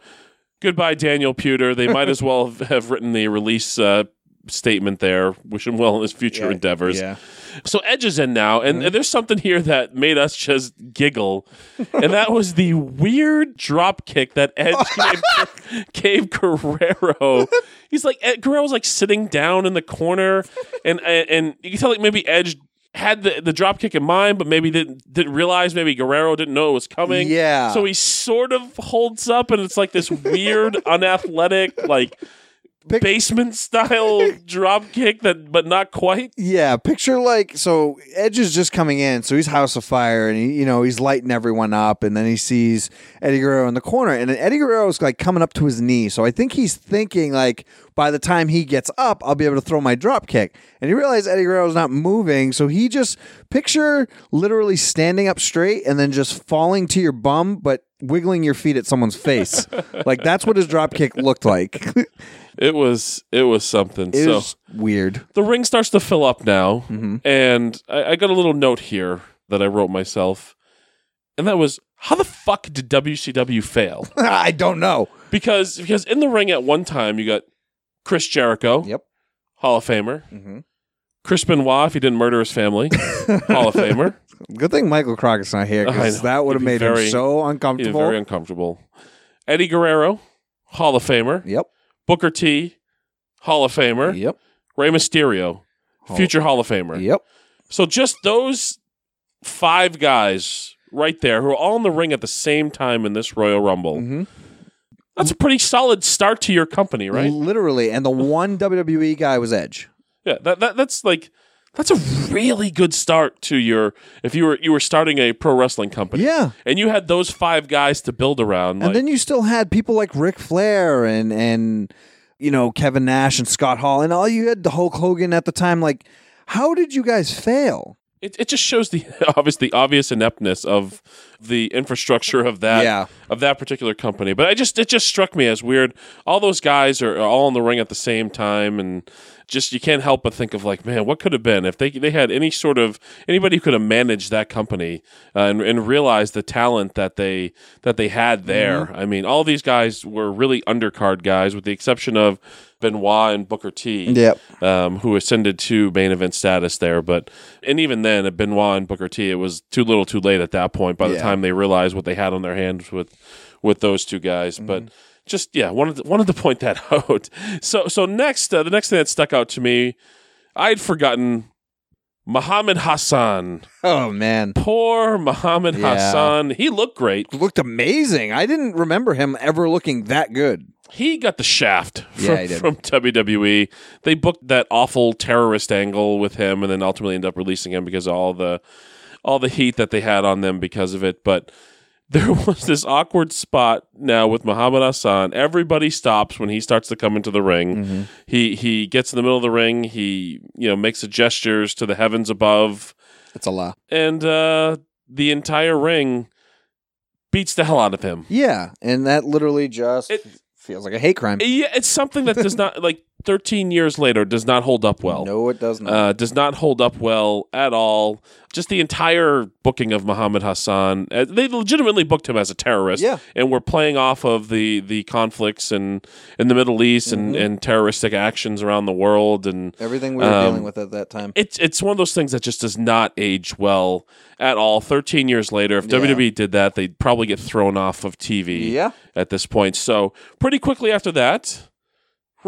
goodbye Daniel Puder. They might as well have, have written the release uh statement there. Wish him well in his future endeavors. Yeah, So Edge is in now, and, and there's something here that made us just giggle, and that was the weird drop kick that Edge gave, gave Guerrero. He's like Ed, Guerrero's like sitting down in the corner, and and, and you can tell like maybe Edge had the, the drop kick in mind, but maybe didn't didn't realize maybe Guerrero didn't know it was coming. Yeah. So he sort of holds up, and it's like this weird, unathletic, like Pic- basement style drop kick that, but not quite. Yeah, picture like so Edge is just coming in, so he's House of Fire, and he, you know he's lighting everyone up, and then he sees Eddie Guerrero in the corner, and Eddie Guerrero is like coming up to his knee, so I think he's thinking like by the time he gets up, I'll be able to throw my drop kick, and he realizes Eddie Guerrero's not moving, so he just picture literally standing up straight and then just falling to your bum, but wiggling your feet at someone's face, like that's what his drop kick looked like. It was it was something. it so was weird. the ring starts to fill up now, Mhm. and I, I got a little note here that I wrote myself, and that was how the fuck did WCW fail? I don't know. because because in the ring at one time you got Chris Jericho, Yep. Hall of Famer, Mhm. Chris Benoit if he didn't murder his family, Hall of Famer. Good thing Michael Crockett's not here because that would have made very- him so uncomfortable. very uncomfortable. Eddie Guerrero, Hall of Famer. yep. Booker T, Hall of Famer. Yep. Rey Mysterio, future Hall of Famer. Yep. So just those five guys right there who are all in the ring at the same time in this Royal Rumble. Mhm. That's a pretty solid start to your company, right? Literally, and the one WWE guy was Edge. Yeah, that, that that's like that's a really good start to your if you were you were starting a pro wrestling company. Yeah. And you had those five guys to build around. And like- then you still had people like Ric Flair and and you know Kevin Nash and Scott Hall and all you had the Hulk Hogan at the time. Like, how did you guys fail? it, it just shows the obvious the obvious ineptness of the infrastructure of that Yeah. of that particular company. But I just it just struck me as weird. All those guys are, are all in the ring at the same time, and just you can't help but think of like, man, what could have been if they they had any sort of anybody who could have managed that company uh, and and realized the talent that they that they had there. I mean, all these guys were really undercard guys, with the exception of Benoit and Booker T Yep. um, who ascended to main event status there. But and even then, at Benoit and Booker T, it was too little, too late at that point. By the Yeah. time they realized what they had on their hands with with those two guys, but. Just yeah, wanted to, wanted to point that out. So so next, uh, the next thing that stuck out to me, I'd forgotten Muhammad Hassan. Oh man, Poor Muhammad Yeah. Hassan. He looked great. looked amazing. I didn't remember him ever looking that good. He got the shaft from, Yeah, from WWE. They booked that awful terrorist angle with him, and then ultimately end up releasing him because of all the all the heat that they had on them because of it. But there was this awkward spot now with Muhammad Hassan. Everybody stops when he starts to come into the ring. Mm-hmm. He he gets in the middle of the ring. He you know makes gestures to the heavens above, It's a lot. and uh, the entire ring beats the hell out of him. Yeah, and that literally just It- feels like a hate crime. Yeah, it's something that does not like 13 years later does not hold up well. no, it does not. Uh, does not hold up well at all. Just the entire booking of Muhammad Hassan, uh, they legitimately booked him as a terrorist, Yeah. and we're playing off of the the conflicts in in the Middle East and, Mm-hmm. and terroristic actions around the world, and Everything we were um, dealing with at that time. it's it's one of those things that just does not age well at all. Thirteen years later, if WWE did that, they'd probably get thrown off of TV. Yeah. At this point, so pretty quickly after that,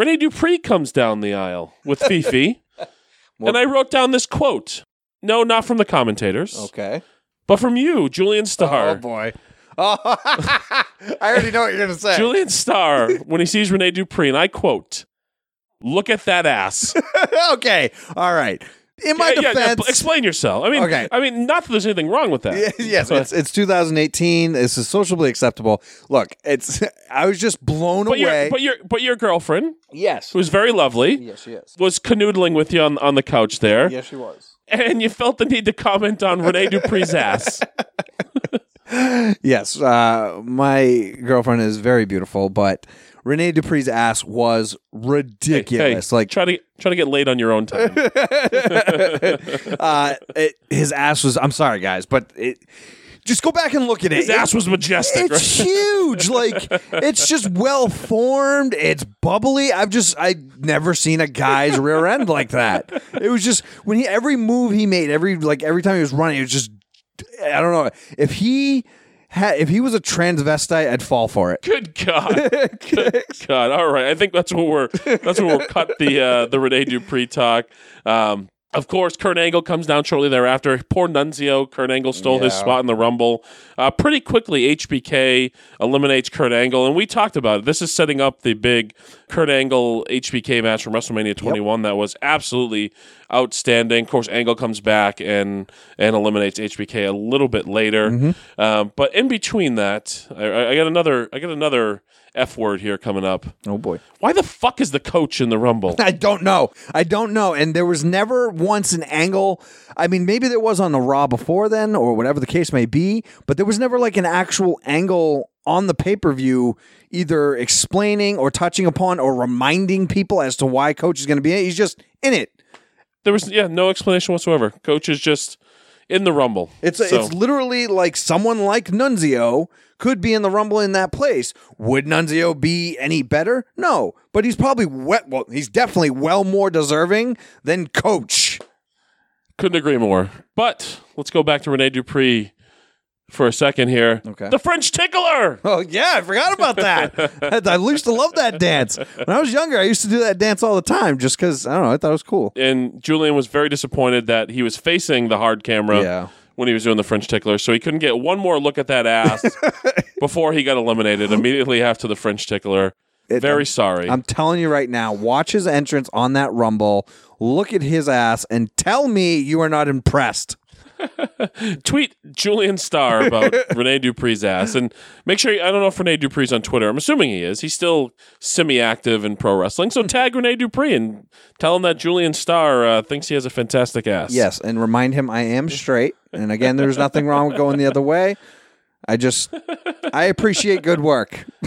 Rene Dupree comes down the aisle with Fifi, and I wrote down this quote. No, not from the commentators, Okay. but from you, Julian oh, Starr. Oh boy. Oh, I already know what you're gonna say. Julian Starr, when he sees Rene Dupree, and I quote, "Look at that ass." okay. All right. In my Yeah, yeah, yeah, defense, explain yourself. I mean, Okay. I mean, not that there's anything wrong with that. yes, it's it's 2018. This is socially acceptable. Look, it's I was just blown but away. your but your but your girlfriend, yes, who's very lovely, yes, she is. was canoodling with you on on the couch there, Yes, she was. and you felt the need to comment on Rene Dupree's ass. Yes, uh, my girlfriend is very beautiful, but Rene Dupree's ass was ridiculous. Hey, like try to try to get laid on your own time. uh, it, his ass was. I'm sorry, guys, but it. Just go back and look at it. His ass was majestic. It's right? huge. Like it's just well formed. It's bubbly. I've just I never seen a guy's rear end like that. It was just when he every move he made, every like every time he was running, it was just I don't know if he had if he was a transvestite, I'd fall for it. Good God. Good God. All right. I think that's what we're that's what we'll cut the uh, the Rene Dupree talk. Um, Of course, Kurt Angle comes down shortly thereafter. Poor Nunzio. Kurt Angle stole his spot in the Rumble. Uh, pretty quickly, HBK eliminates Kurt Angle. And we talked about it. This is setting up the big Kurt Angle HBK match from WrestleMania 21 that was absolutely outstanding. Of course, Angle comes back and, and eliminates HBK a little bit later. Mm-hmm. Um, but in between that, I- I got another I got another F word here coming up. Oh boy. Why the fuck is the coach in the Rumble? I don't know. I don't know. And there was never once an angle. I mean, maybe there was on the Raw before then, or whatever the case may be, but there was never like an actual angle on the pay per view, either explaining or touching upon or reminding people as to why Coach is going to be in it. He's just in it. There was yeah no explanation whatsoever. Coach is just in the Rumble. It's So- it's literally like someone like Nunzio could be in the Rumble in that place. Would Nunzio be any better? No, but he's probably we- well. He's definitely well more deserving than Coach. Couldn't agree more. But let's go back to Rene Dupree for a second here. Okay. The French tickler. Oh yeah, I forgot about that. I used to love that dance when I was younger. I used to do that dance all the time, just because I don't know. I thought it was cool. And Julian was very disappointed that he was facing the hard camera Yeah. when he was doing the French tickler, so he couldn't get one more look at that ass before he got eliminated immediately after the French tickler. very sorry. I'm telling you right now, watch his entrance on that Rumble. Look at his ass and tell me you are not impressed. tweet Julian Starr about Rene Dupree's ass, and make sure. I don't know if Rene Dupree's on Twitter. I'm assuming he is. He's still semi-active in pro wrestling. So tag Rene Dupree and tell him that Julian Starr uh, thinks he has a fantastic ass. Yes, and remind him I am straight. And again, there's nothing wrong with going the other way. I just I appreciate good work.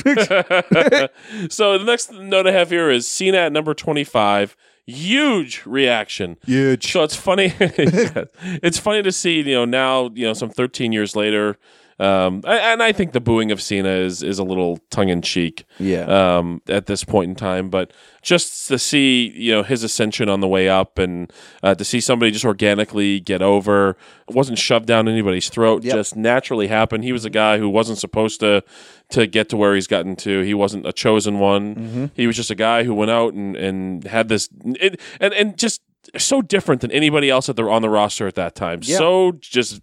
So the next note I have here is Cena at number 25. Huge reaction. Huge. So it's funny. it's funny to see, you know, now, you know, some 13 years later. Um, and I think the booing of Cena is is a little tongue in cheek. Yeah. Um, at this point in time, but just to see, you know, his ascension on the way up, and uh, to see somebody just organically get over, it wasn't shoved down anybody's throat, Yep. just naturally happened. He was a guy who wasn't supposed to to get to where he's gotten to. He wasn't a chosen one. Mm-hmm. He was just a guy who went out and and had this it, and and just so different than anybody else at the on the roster at that time. Yeah. So just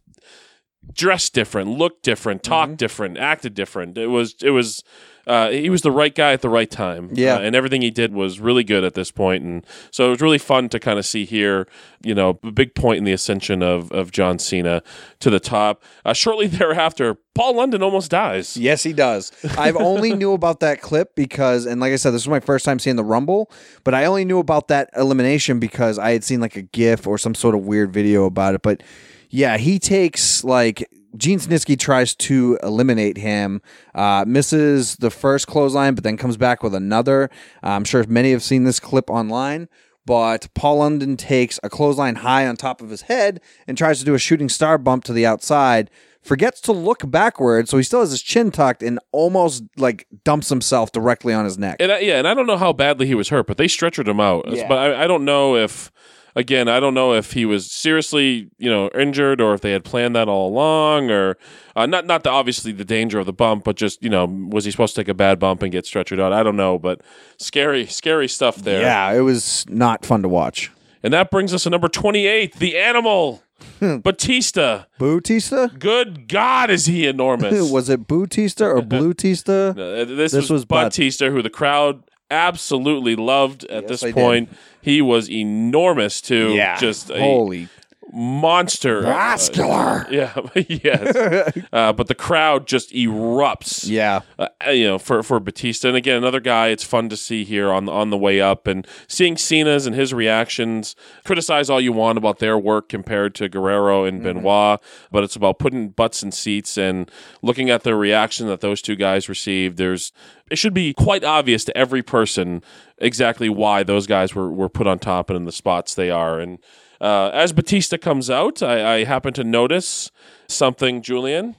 dressed different, looked different, Mm-hmm. talked different, acted different. It was it was uh, he was the right guy at the right time. Yeah. Uh, and everything he did was really good at this point, and so it was really fun to kind of see here. You know, a big point in the ascension of of John Cena to the top. Uh, shortly thereafter, Paul London almost dies. Yes, he does. I've only knew about that clip because, and like I said, this was my first time seeing the Rumble, but I only knew about that elimination because I had seen like a GIF or some sort of weird video about it. But yeah, he takes like Gene Snitsky tries to eliminate him, uh, misses the first clothesline, but then comes back with another. I'm sure many have seen this clip online. But Paul London takes a clothesline high on top of his head and tries to do a shooting star bump to the outside forgets to look backward, so he still has his chin tucked and almost like dumps himself directly on his neck. And I, yeah, and I don't know how badly he was hurt, but they stretchered him out. Yeah. But I, I don't know if, again, I don't know if he was seriously, you know, injured or if they had planned that all along, or uh, not not the obviously the danger of the bump, but just you know, was he supposed to take a bad bump and get stretchered out? I don't know, but scary, scary stuff there. yeah, it was not fun to watch. And that brings us to number twenty-eight, the animal, Batista. Bautista? Good God, is he enormous? was it Bautista or Bluetista? Uh, this, This was, was Bat- Batista, who the crowd absolutely loved at Yes, this did. point. He was enormous too. Yeah. just a Holy monster, vascular. yeah, yes. uh, but the crowd just erupts. yeah. Uh, you know, for for Batista, and again, another guy. It's fun to see here on on the way up, and seeing Cena's and his reactions. Criticize all you want about their work compared to Guerrero and Benoit, but it's about putting butts in seats and looking at the reaction that those two guys received. There's it should be quite obvious to every person exactly why those guys were were put on top and in the spots they are. And uh, as Batista comes out, I, I happen to notice something, Julian.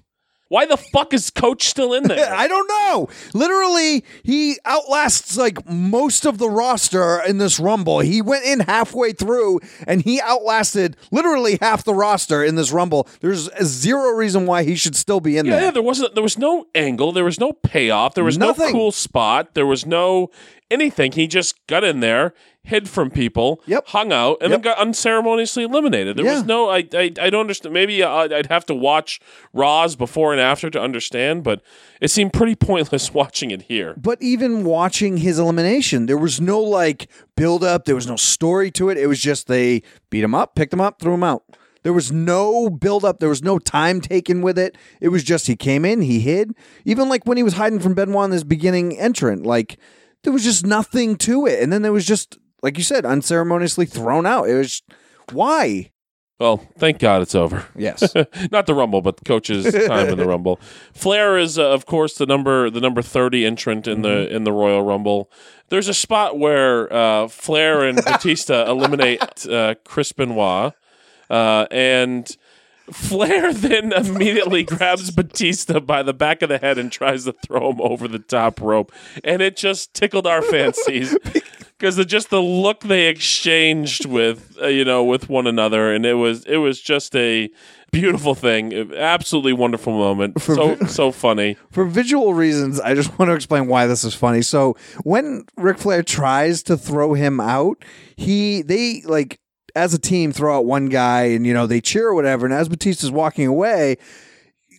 Why the fuck is Coach still in there? I don't know. Literally, he outlasts like most of the roster in this Rumble. He went in halfway through and he outlasted literally half the roster in this Rumble. There's zero reason why he should still be in Yeah, there. yeah, there wasn't there was no angle, there was no payoff, there was Nothing. no cool spot, there was no anything. He just got in there, hid from people, Yep. hung out, and Yep. then got unceremoniously eliminated. There Yeah. was no, I, I, I don't understand. Maybe I'd, I'd have to watch Raws before and after to understand, but it seemed pretty pointless watching it here. But even watching his elimination, there was no like build up. There was no story to it. It was just they beat him up, picked him up, threw him out. There was no build up. There was no time taken with it. It was just he came in, he hid. Even like when he was hiding from Benoit in his beginning entrant, like there was just nothing to it. And then there was just, like you said, unceremoniously thrown out. It was why? Well, thank God it's over. Yes. Not the Rumble, but the coach's time in the Rumble. Flair is, uh, of course, the number the number thirty entrant in the in the Royal Rumble. There's a spot where uh, Flair and Batista eliminate uh, Chris Benoit, uh, and Flair then immediately grabs Batista by the back of the head and tries to throw him over the top rope, and it just tickled our fancies because just the look they exchanged with uh, you know with one another, and it was it was just a beautiful thing, absolutely wonderful moment, so so funny. for visual reasons, I just want to explain why this is funny. So when Ric Flair tries to throw him out, he they like as a team throw out one guy and you know they cheer or whatever. And as Batista's walking away,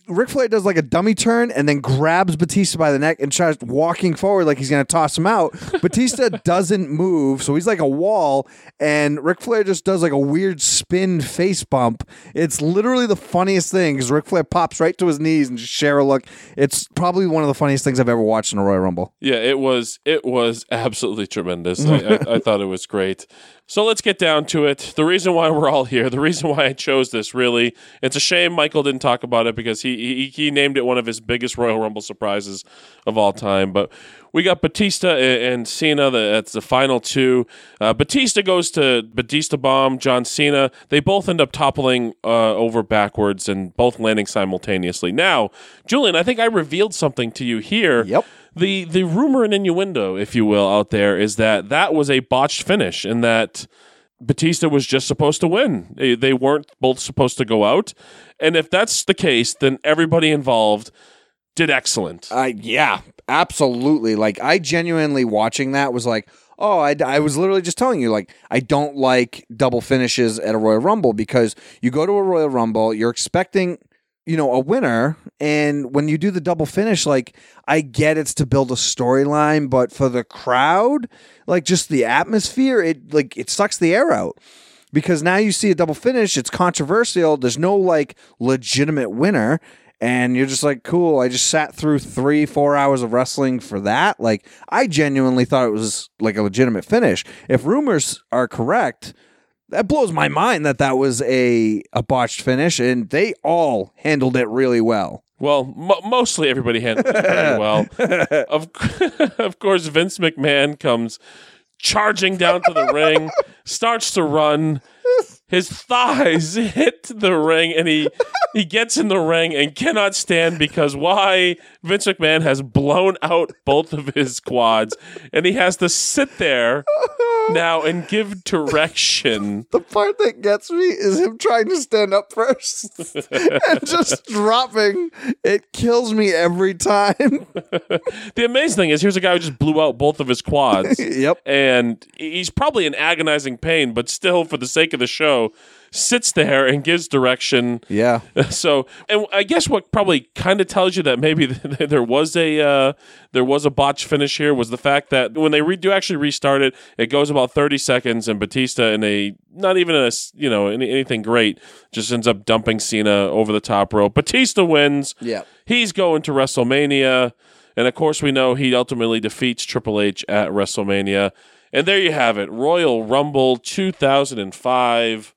Ric Flair does like a dummy turn and then grabs Batista by the neck and tries walking forward like he's going to toss him out. Batista doesn't move, so he's like a wall, and Ric Flair just does like a weird spin face bump. It's literally the funniest thing because Ric Flair pops right to his knees and just share a look. It's probably one of the funniest things I've ever watched in a Royal Rumble. Yeah, it was it was absolutely tremendous. I, I, I thought it was great. So let's get down to it. The reason why we're all here, the reason why I chose this, really, it's a shame Michael didn't talk about it because he he, he named it one of his biggest Royal Rumble surprises of all time. But we got Batista and, and Cena. The, that's the final two. Uh, Batista goes to Batista bomb John Cena. They both end up toppling uh, over backwards and both landing simultaneously. Now, Julian, I think I revealed something to you here Yep. the the rumor and innuendo, if you will, out there is that that was a botched finish and that Batista was just supposed to win. They, weren't both supposed to go out. And if that's the case, then everybody involved did excellent. Uh, yeah, absolutely. Like I genuinely watching that was like, oh, I, I was literally just telling you, like I don't like double finishes at a Royal Rumble because you go to a Royal Rumble, you're expecting, you know, a winner, and when you do the double finish, like I get it's to build a storyline, but for the crowd, like just the atmosphere, it like it sucks the air out because now you see a double finish, it's controversial. There's no like legitimate winner. And you're just like, cool. I just sat through three, four hours of wrestling for that. Like, I genuinely thought it was like a legitimate finish. If rumors are correct, that blows my mind that that was a, a botched finish, and they all handled it really well. Well, mo mostly everybody handled it very well. Of, of course, Vince McMahon comes charging down to the ring, starts to run. His thighs hit the ring, and he he gets in the ring and cannot stand because why? Vince McMahon has blown out both of his quads, and he has to sit there now and give direction. The part that gets me is him trying to stand up first and just dropping. It kills me every time. The amazing thing is, here's a guy who just blew out both of his quads. yep. and he's probably in agonizing pain, but still, for the sake of the show, sits there and gives direction. Yeah. So, and I guess what probably kind of tells you that maybe there was a uh, there was a botch finish here was the fact that when they re- do actually restart it, it goes about thirty seconds, and Batista in a not even a you know any, anything great just ends up dumping Cena over the top rope. Batista wins. Yeah. He's going to WrestleMania. And of course, we know he ultimately defeats Triple H at WrestleMania. And there you have it Royal Rumble 2005.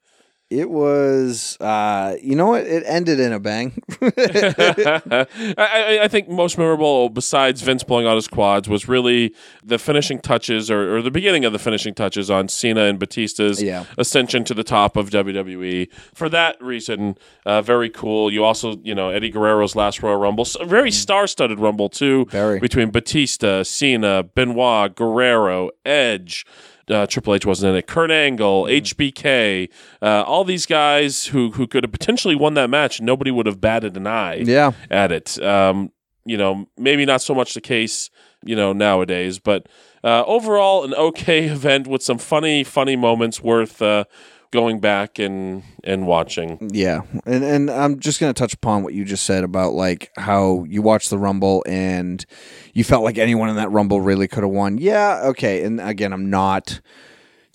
It was, uh, you know what? It ended in a bang. I, I, I think most memorable, besides Vince blowing out his quads, was really the finishing touches or, or the beginning of the finishing touches on Cena and Batista's Yeah. ascension to the top of WWE. For that reason, uh, very cool. You also, you know, Eddie Guerrero's last Royal Rumble, a very star-studded Rumble too, Very. between Batista, Cena, Benoit, Guerrero, Edge. Uh, Triple H wasn't in it. Kurt Angle, HBK, uh, all these guys who who could have potentially won that match. Nobody would have batted an eye Yeah. at it. Um, you know, maybe not so much the case you know, nowadays. But uh, overall, an okay event with some funny, funny moments worth uh, going back and and watching. Yeah, and and I'm just gonna touch upon what you just said about like how you watched the Rumble and you felt like anyone in that Rumble really could have won. Yeah, okay, and again, I'm not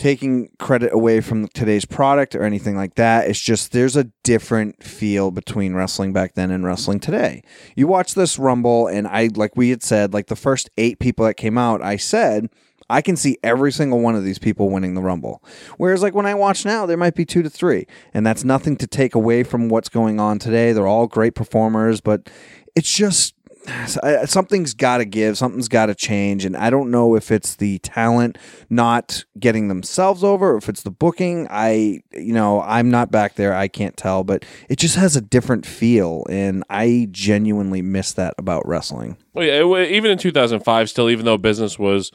taking credit away from today's product or anything like that. It's just there's a different feel between wrestling back then and wrestling today. You watch this Rumble, and I like we had said, like the first eight people that came out, I said. I can see every single one of these people winning the Rumble. Whereas, like when I watch now, there might be two to three, and that's nothing to take away from what's going on today. They're all great performers, but it's just something's got to give, something's got to change, and I don't know if it's the talent not getting themselves over, or if it's the booking. I, you know, I'm not back there, I can't tell, but it just has a different feel, and I genuinely miss that about wrestling. Well, yeah, even in 2005, still, even though business was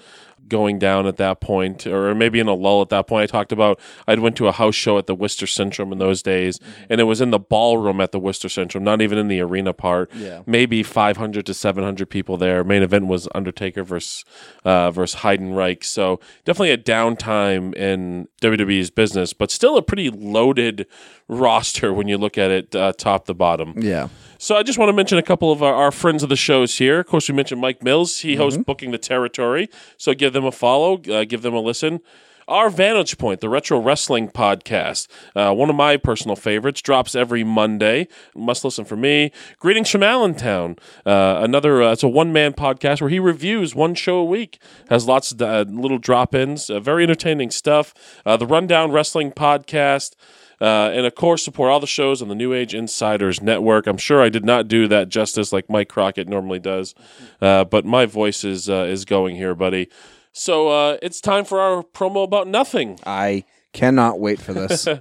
going down at that point, or maybe in a lull at that point, I talked about i'd went to a house show at the Worcester Centrum in those days, and it was in the ballroom at the Worcester Centrum, not even in the arena part. Yeah. Maybe 500 to 700 people there. Main event was Undertaker versus uh, versus Heidenreich, so definitely a downtime in WWE's business, but still a pretty loaded roster when you look at it uh, top to bottom. Yeah. So I just want to mention a couple of our, our friends of the shows here. Of course, we mentioned Mike Mills. He hosts Mm-hmm. Booking the Territory. So give them a follow, uh, give them a listen. Our Vantage Point, the Retro Wrestling Podcast, uh, one of my personal favorites, drops every Monday. Must listen for me. Greetings from Allentown, uh, another. Uh, it's a one man podcast where he reviews one show a week. Has lots of uh, little drop ins, uh, very entertaining stuff. Uh, the Rundown Wrestling Podcast. Uh, and of course, support all the shows on the New Age Insiders Network. I'm sure I did not do that justice like Mike Crockett normally does, uh, but my voice is uh, is going here, buddy. So uh, it's time for our promo about nothing. I cannot wait for this.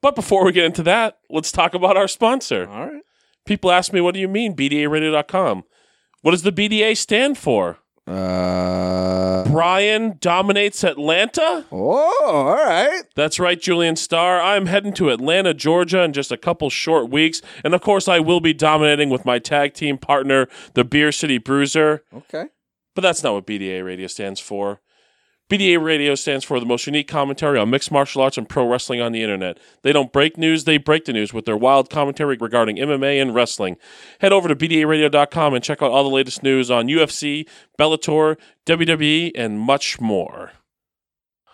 But before we get into that, let's talk about our sponsor. All right. People ask me, "What do you mean BDARadio.com? What does the BDA stand for?" Uh, Brian dominates Atlanta. oh, all right. That's right, Julian Starr. I'm heading to Atlanta, Georgia in just a couple short weeks. And of course, I will be dominating with my tag team partner, the Beer City Bruiser. Okay. But that's not what BDA Radio stands for. BDA Radio stands for the most unique commentary on mixed martial arts and pro wrestling on the internet. They don't break news, they break the news with their wild commentary regarding MMA and wrestling. Head over to BDARadio.com and check out all the latest news on UFC, Bellator, WWE, and much more.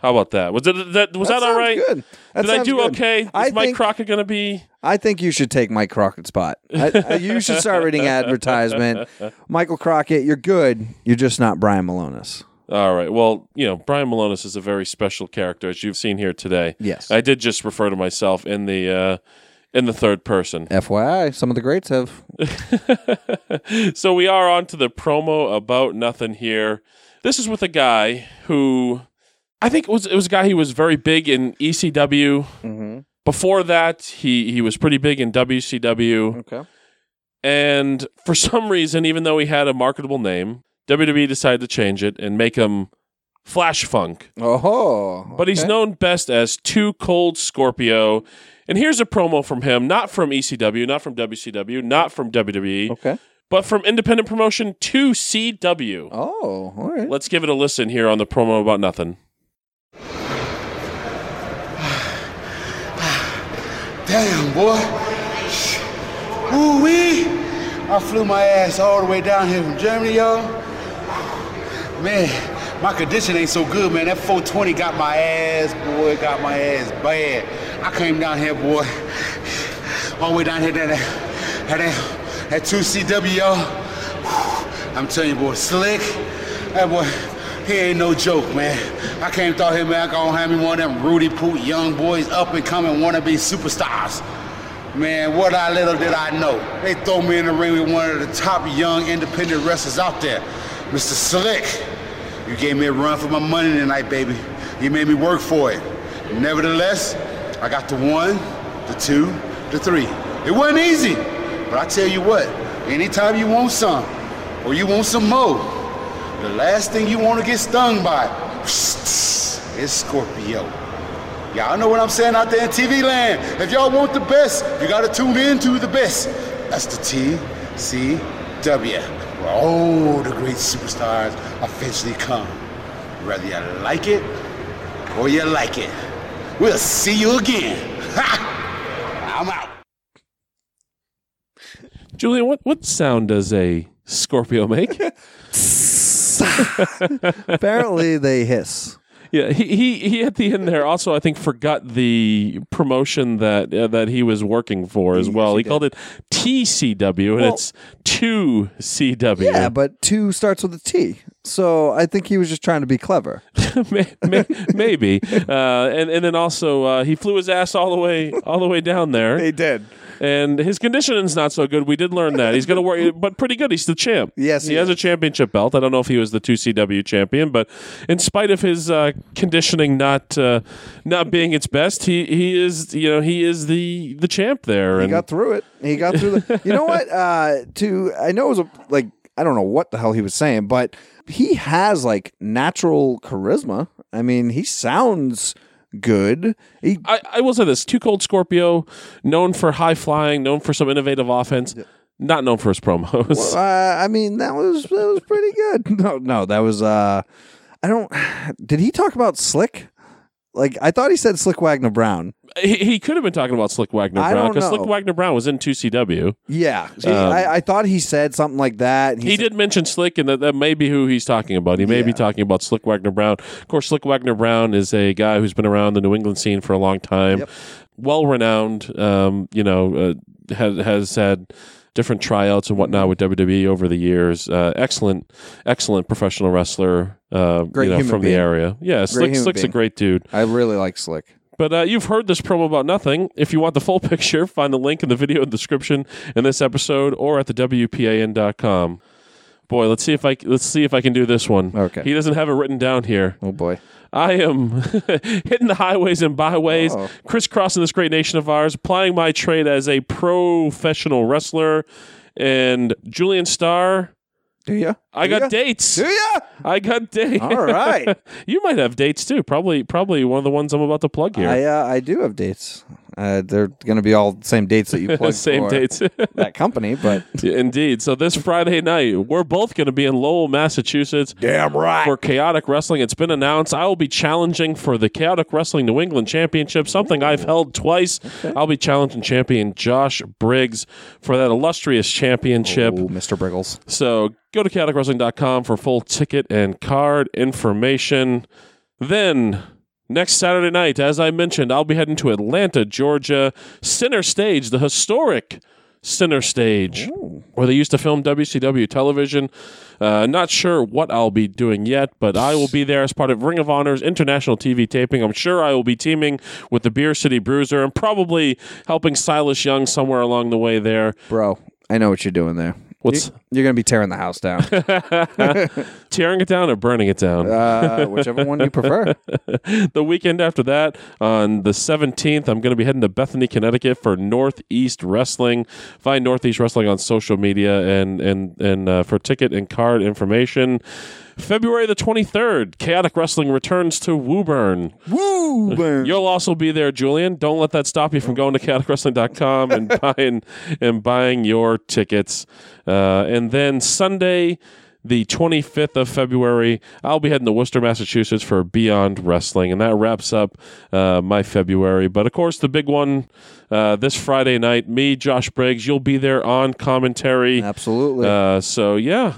How about that? Was it that was that, all sounds? Good. That Did I do good. okay? Is I Mike think, Crockett going to be? I think you should take Mike Crockett's spot. I, I- you should start reading advertisement. Michael Crockett, you're good. You're just not Brian Milonas. All right. Well, you know, Brian Milonas is a very special character, as you've seen here today. Yes. I did just refer to myself in the uh, in the third person. FYI, some of the greats have. so we are on to the promo about nothing here. This is with a guy who I think it was it was a guy who was very big in ECW. Mm-hmm. Before that, he he was pretty big in WCW. Okay. And for some reason, even though he had a marketable name, WWE decided to change it and make him Flash Funk. Oh, But he's okay. known best as 2 Cold Scorpio. And here's a promo from him, not from ECW, not from WCW, not from WWE, Okay. but from independent promotion 2CW. Oh, all right. Let's give it a listen here on the promo about nothing. Damn, boy. Ooh wee. I flew my ass all the way down here from Germany, y'all. Man, my condition ain't so good, man. That 420 got my ass, boy, got my ass bad. I came down here, boy, all the way down here, that, that, that, that 2CW, y'all. I'm telling you, boy, slick. That boy, he ain't no joke, man. I came through here, man. I gonna have me one of them Rudy Poot young boys up and coming, wanna be superstars. Man, what I little did I know. They throw me in the ring with one of the top young independent wrestlers out there, Mr. Slick. You gave me a run for my money tonight, baby. You made me work for it. Nevertheless, I got the one, the two, the three. It wasn't easy, but I tell you what, anytime you want some, or you want some more, the last thing you want to get stung by is Scorpio. Y'all know what I'm saying out there in TV land. If y'all want the best, you gotta tune in to the best. That's the TCW. Where all the great superstars eventually come. Whether you like it or you like it. We'll see you again. Ha! I'm out. Julian, what, what sound does a Scorpio make? Apparently, they hiss. Yeah, he, he he at the end there also I think forgot the promotion that uh, that he was working for as Yes, well. he He, called it TCW and Well- it's two CW. Yeah, but two starts with a T. So I think he was just trying to be clever. May- may- maybe. Uh, and and then also uh, he flew his ass all the way all the way down there. He did. And his conditioning's not so good. We did learn that he's going to work, but pretty good. He's the champ. Yes, he, he has a championship belt. I don't know if he was the two CW champion, but in spite of his uh, conditioning not uh, not being its best, he he is you know he is the the champ there. He and got through it. He got through the. You know what? Uh, to I know it was a, like I don't know what the hell he was saying, but he has like natural charisma. I mean, he sounds good. He I, I will say this: 2 Cold Scorpio, known for high flying, known for some innovative offense, not known for his promos. Uh, I mean, that was that was pretty good. No, no, that was. uh I don't. Did he talk about Slick? Like I thought he said Slick Wagner Brown. He, he could have been talking about Slick Wagner I Brown don't because Slick know. Wagner Brown was in 2CW. Yeah, See, Um, I, I thought he said something like that. He said- did mention Slick, and that, that may be who he's talking about. He may be Yeah. talking about Slick Wagner Brown. Of course, Slick Wagner Brown is a guy who's been around the New England scene for a long time, Yep. well renowned. Um, you know, uh, has has had different tryouts and whatnot with WWE over the years. Uh, excellent, excellent professional wrestler. Uh, Great you know, human from being. the area. Yeah, Slick, human Slick's a being. great dude. I really like Slick. But uh, you've heard this promo about nothing. If you want the full picture, find the link in the video description in this episode or at the WPAN.com. Boy, let's see if I let's see if I can do this one. Okay. He doesn't have it written down here. Oh boy. I am hitting the highways and byways, Oh. crisscrossing this great nation of ours, plying my trade as a professional wrestler. And Julian Starr, Do you? I Do got ya? dates. Do ya? I got dates. All right. you might have dates too. Probably, probably one of the ones I'm about to plug here. I uh, I do have dates. Uh, they're going to be all the same dates that you plugged Same for dates. that company, but Indeed. So this Friday night, we're both going to be in Lowell, Massachusetts. damn right. For Chaotic Wrestling, it's been announced I will be challenging for the Chaotic Wrestling New England Championship, something I've held twice. I'll be challenging champion Josh Briggs for that illustrious championship. Oh, Mr. Briggles. So go to chaoticwrestling.com for full ticket and card information. Then, next Saturday night, as I mentioned, I'll be heading to Atlanta, Georgia, Center Stage, the historic Center Stage, where they used to film WCW television. Uh, not sure what I'll be doing yet, but I will be there as part of Ring of Honor's international TV taping. I'm sure I will be teaming with the Beer City Bruiser and probably helping Silas Young somewhere along the way there. Bro, I know what you're doing there. What's- You- You're going to be tearing the house down. Tearing it down or burning it down? uh, whichever one you prefer. the weekend after that, on the 17th, I'm going to be heading to Bethany, Connecticut for Northeast Wrestling. Find Northeast Wrestling on social media and and and uh, for ticket and card information. February the 23rd, Chaotic Wrestling returns to Woburn. Woo! burn. You'll also be there, Julian. Don't let that stop you from going to chaoticwrestling.com and buying and buying your tickets. Uh, and then Sunday, the 25th of February, I'll be heading to Worcester, Massachusetts for Beyond Wrestling, and that wraps up uh, my February. But of course, the big one uh, this Friday night, me, Josh Briggs, you'll be there on commentary. Absolutely. Uh, so yeah,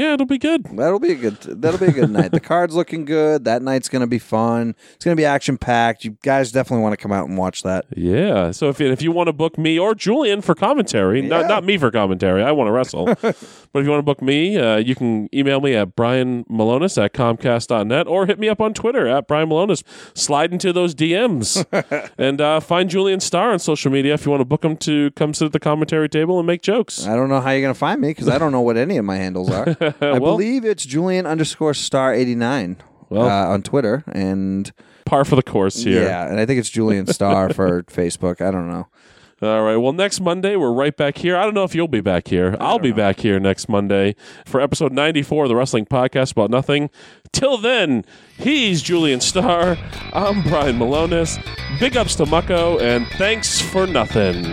yeah, it'll be good. That'll be a good. That'll be a good night. The card's looking good. That night's going to be fun. It's going to be action packed. You guys definitely want to come out and watch that. Yeah. So if if you want to book me or Julian for commentary, not not me for commentary, I want to wrestle. but if you want to book me, uh, you can email me at Brian Milonas at Comcast.net or hit me up on Twitter at Brian Milonas. Slide into those DMs and uh, find Julian Starr on social media if you want to book him to come sit at the commentary table and make jokes. I don't know how you're going to find me because I don't know what any of my handles are. I Well- believe it's Julian underscore star eighty nine Well- uh, on Twitter, and Par for the course here. yeah, and I think it's Julian Star for Facebook. I don't know. All right. Well, next Monday, we're right back here. I don't know if you'll be back here. I'll be back here next Monday for episode 94 of the Wrestling Podcast About Nothing. Till then, he's Julian Starr. I'm Brian Milonas. Big ups to Mucko, and thanks for nothing.